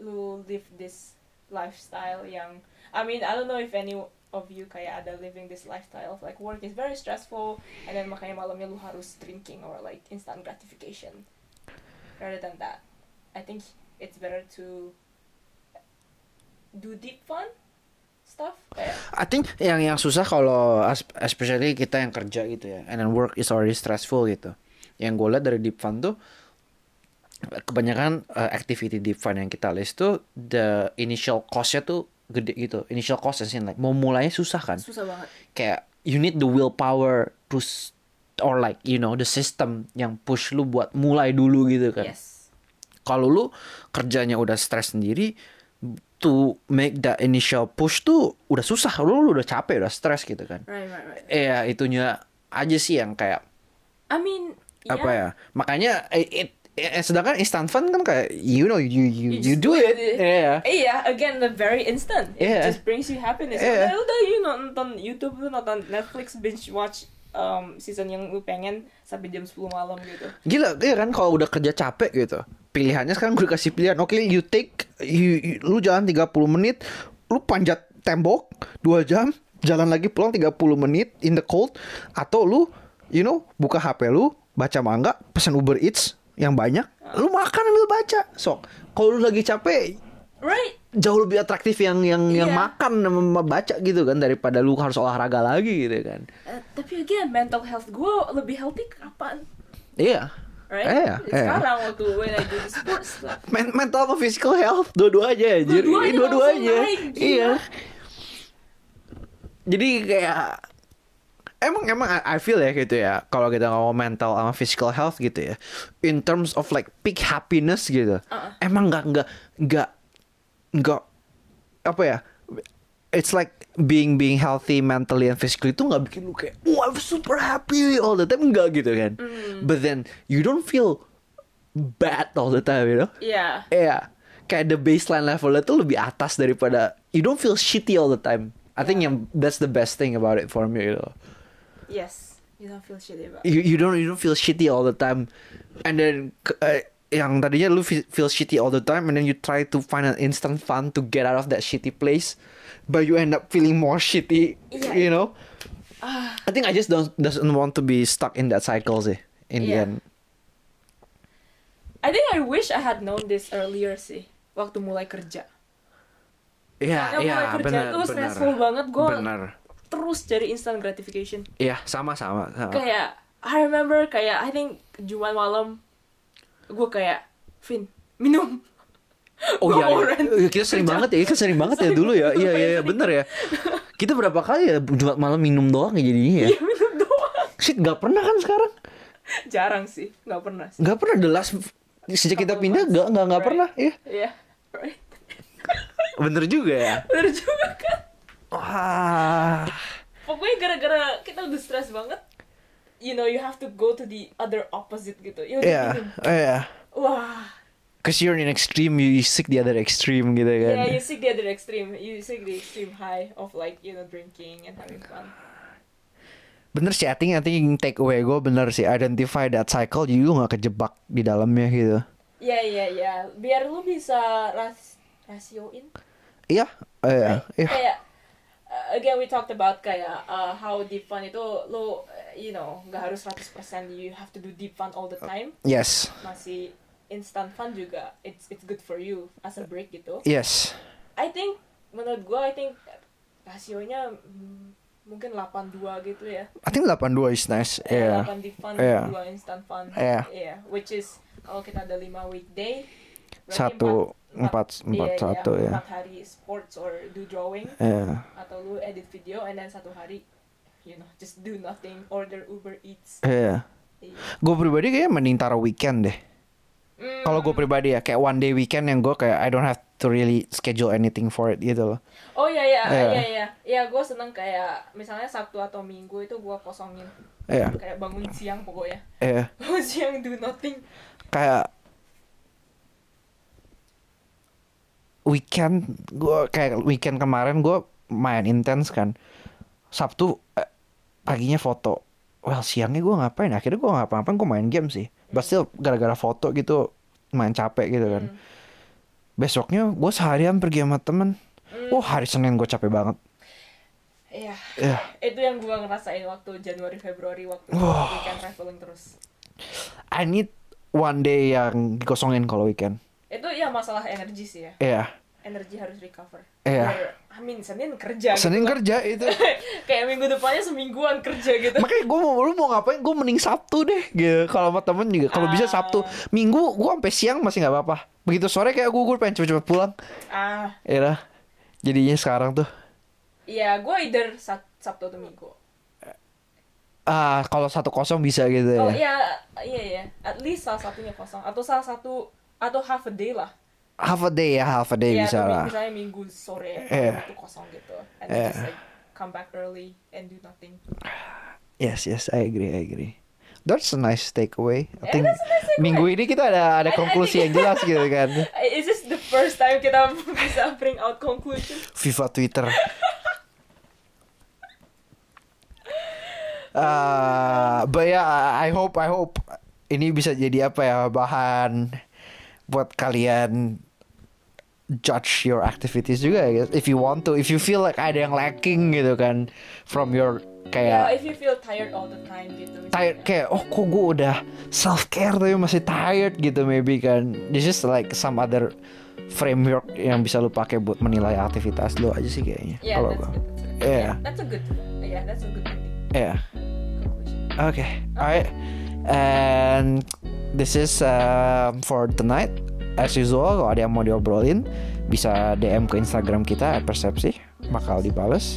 lu live this lifestyle yang I mean I don't know if any of you kayak ada living this lifestyle of like work is very stressful and then makanya malamnya lu harus drinking or like instant gratification rather than that I think it's better to do deep fun stuff kayak I think yang yang susah kalau especially kita yang kerja gitu ya, and then work is already stressful gitu. Yang gue lihat dari deep fund tuh kebanyakan uh, activity fund yang kita list tuh the initial costnya tuh gede gitu. Initial cost as in like mau mulainya susah kan. susah banget Kayak you need the willpower to or like you know the system yang push lu buat mulai dulu gitu kan. yes Kalau lu kerjanya udah stres sendiri to make that initial push tuh udah susah lu, lu udah capek udah stres gitu kan right right right Iya itunya aja sih yang kayak I mean apa yeah. ya makanya eh, it, eh, sedangkan instant fun kan kayak you know you you, You you, do do it it. Iya Iya, again the very instant. It Yeah. just brings you happiness. Yeah. Udah, udah you nonton YouTube lu nonton Netflix binge watch um, season yang lu pengen sampai jam 10 malam gitu. gila iya kan kalau udah kerja capek gitu pilihannya sekarang gue kasih pilihan oke you take you, you- lu jalan 30 menit lu panjat tembok 2 jam jalan lagi pulang 30 menit in the cold atau lu you know buka HP lu baca manga pesan Uber Eats yang banyak lu makan ambil baca sok kalau lu lagi capek Right? jauh lebih atraktif yang yang yang Iya. makan sama baca gitu kan daripada lu harus olahraga lagi gitu kan Uh, tapi again mental health gue lebih healthy kapan? iya Right? Iya, iya. Sekarang waktu when I do the sports stuff. Men mental sama physical health dua-duanya anjir. Dua-duanya Dua-duanya. gila. Iya. Jadi kayak emang emang I feel ya gitu ya kalau kita ngomong mental sama physical health gitu ya in terms of like peak happiness gitu Uh-uh. emang nggak nggak nggak nggak apa ya it's like being being healthy mentally and physically itu nggak bikin lu kayak oh I'm super happy all the time enggak gitu kan but then you don't feel bad all the time you know Iya. Iya, kayak the baseline levelnya tuh lebih atas daripada you don't feel shitty all the time. I think yang that's the best thing about it for me. You, know. Yes. You don't feel shitty about. you you don't you don't feel shitty all the time, and then eh, yang tadinya lu fe- feel shitty all the time, and then you try to find an instant fun to get out of that shitty place, but you end up feeling more shitty. Iya. You know. Ah, I think I just don't doesn't want to be stuck in that cycle sih. In the Iya. end. I think I wish I had known this earlier sih. Waktu mulai kerja. Iya, Karena mulai kerja itu stressful banget. Gue Benar. Terus cari instant gratification. Iya, sama sama. sama. kayak I remember kayak I think Jumat malam gue kayak Vin minum Oh iya, iya. Iya, kita sering banget ya, kita sering banget ya dulu ya. Iya iya iya bener ya. Kita berapa kali ya Jumat malam minum doang ya jadinya ya. Iya, minum doang Shit gak pernah kan sekarang? jarang sih nggak pernah sih Gak pernah the last sejak kita pindah gak gak gak Right. pernah ya. Iya right Bener juga ya. bener juga kan Wah. pokoknya gara-gara kita udah stres banget you know you have to go to the other opposite gitu ya Iya minum iya. wah Cause you're in extreme, you seek the other extreme gitu kan. Yeah, you seek the other extreme. You seek the extreme high of like you know drinking and having fun. Bener sih, I think, I think take away gue bener sih identify that cycle, jadi lu gak kejebak di dalamnya gitu. Iya iya iya. Biar lu bisa ras rasioin. Iya, iya, iya. Kayak uh, again we talked about kayak uh, how deep fun itu lu uh, you know nggak harus 100% you have to do deep fun all the time. Yes, Masih instant fun juga it's it's good for you as a break gitu. yes. I think menurut gua I think rasionya mm, mungkin 82 gitu ya. I think 82 is nice. Eh, Yeah. 8 deep fun, Yeah. 2 instant fun. Yeah. Yeah, which is kalau kita ada 5 weekday Satu, empat, empat, iya, satu iya, ya. empat hari sports or do drawing Iya. atau lu edit video and then satu hari you know just do nothing order Uber Eats. Iya. Iya. Gue pribadi kayaknya mending taruh weekend deh. Mm, Kalau gue pribadi ya, kayak one day weekend yang gue kayak I don't have to really schedule anything for it gitu loh. Oh iya iya Iya. iya iya. Ya gue seneng kayak misalnya Sabtu atau Minggu itu gue kosongin Iya, kayak bangun siang pokoknya. iya. Bangun siang do nothing. Kayak weekend gue kayak weekend kemarin gue main intens kan. Sabtu eh, paginya foto. Well siangnya gue ngapain? Akhirnya gue ngapa-ngapain gue main game sih. But still gara-gara foto gitu main capek gitu kan. Hmm. Besoknya gue seharian pergi sama temen. Hmm. Wah hari Senin gue capek banget. Iya. Iya. Itu yang gue ngerasain waktu Januari Februari waktu Wah. weekend traveling terus. I need one day yang dikosongin kalau weekend. Itu ya masalah energi sih ya. Iya. Energi harus recover. Iya. Biar- I mean Senin kerja. Senin gitu. kerja itu. Kayak minggu depannya semingguan kerja gitu. Makanya gue mau lu mau ngapain? Gue mending Sabtu deh. Gitu. Kalau sama temen juga. Kalau bisa Sabtu. Ah. Minggu gue sampai siang masih nggak apa-apa. Begitu sore kayak gue gue pengen cepet-cepet pulang. Ah, Ya dah. Jadinya sekarang tuh. iya gue either Sab- Sabtu atau Minggu. Ah kalau satu kosong bisa gitu ya. iya iya iya, at least salah satunya kosong atau salah satu atau half a day lah. Half a day ya, half a day Iya, bisa lah. misalnya minggu sore Iya. itu kosong gitu. And Iya. just like come back early and do nothing. Yes, yes, I agree, I agree. That's a nice takeaway. I Yeah, think nice takeaway. minggu ini kita ada ada I- I konklusi think- yang jelas gitu kan. Is this the first time kita bisa bring out conclusion? Viva Twitter. Uh, but yeah, I hope I hope ini bisa jadi apa ya bahan buat kalian judge your activities juga ya. If you want to, if you feel like ada yang lacking gitu kan from your Yeah, kayak if you feel tired all the time gitu. tired misalnya. kayak oh kok gue udah self care tapi masih tired gitu maybe kan. This is like some other framework yang bisa lu pakai buat menilai aktivitas lu aja sih kayaknya. Yeah, Kalau good. Yeah. Yeah, that's a good. Yeah, that's a good ending Yeah. conclusion. Okay. Alright. And this is um, for tonight. As usual, kalau ada yang mau diobrolin, bisa DM ke Instagram kita @persepsi, bakal dibales.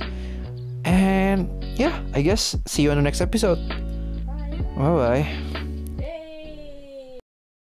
And yeah, I guess see you on the next episode. Bye. Bye bye.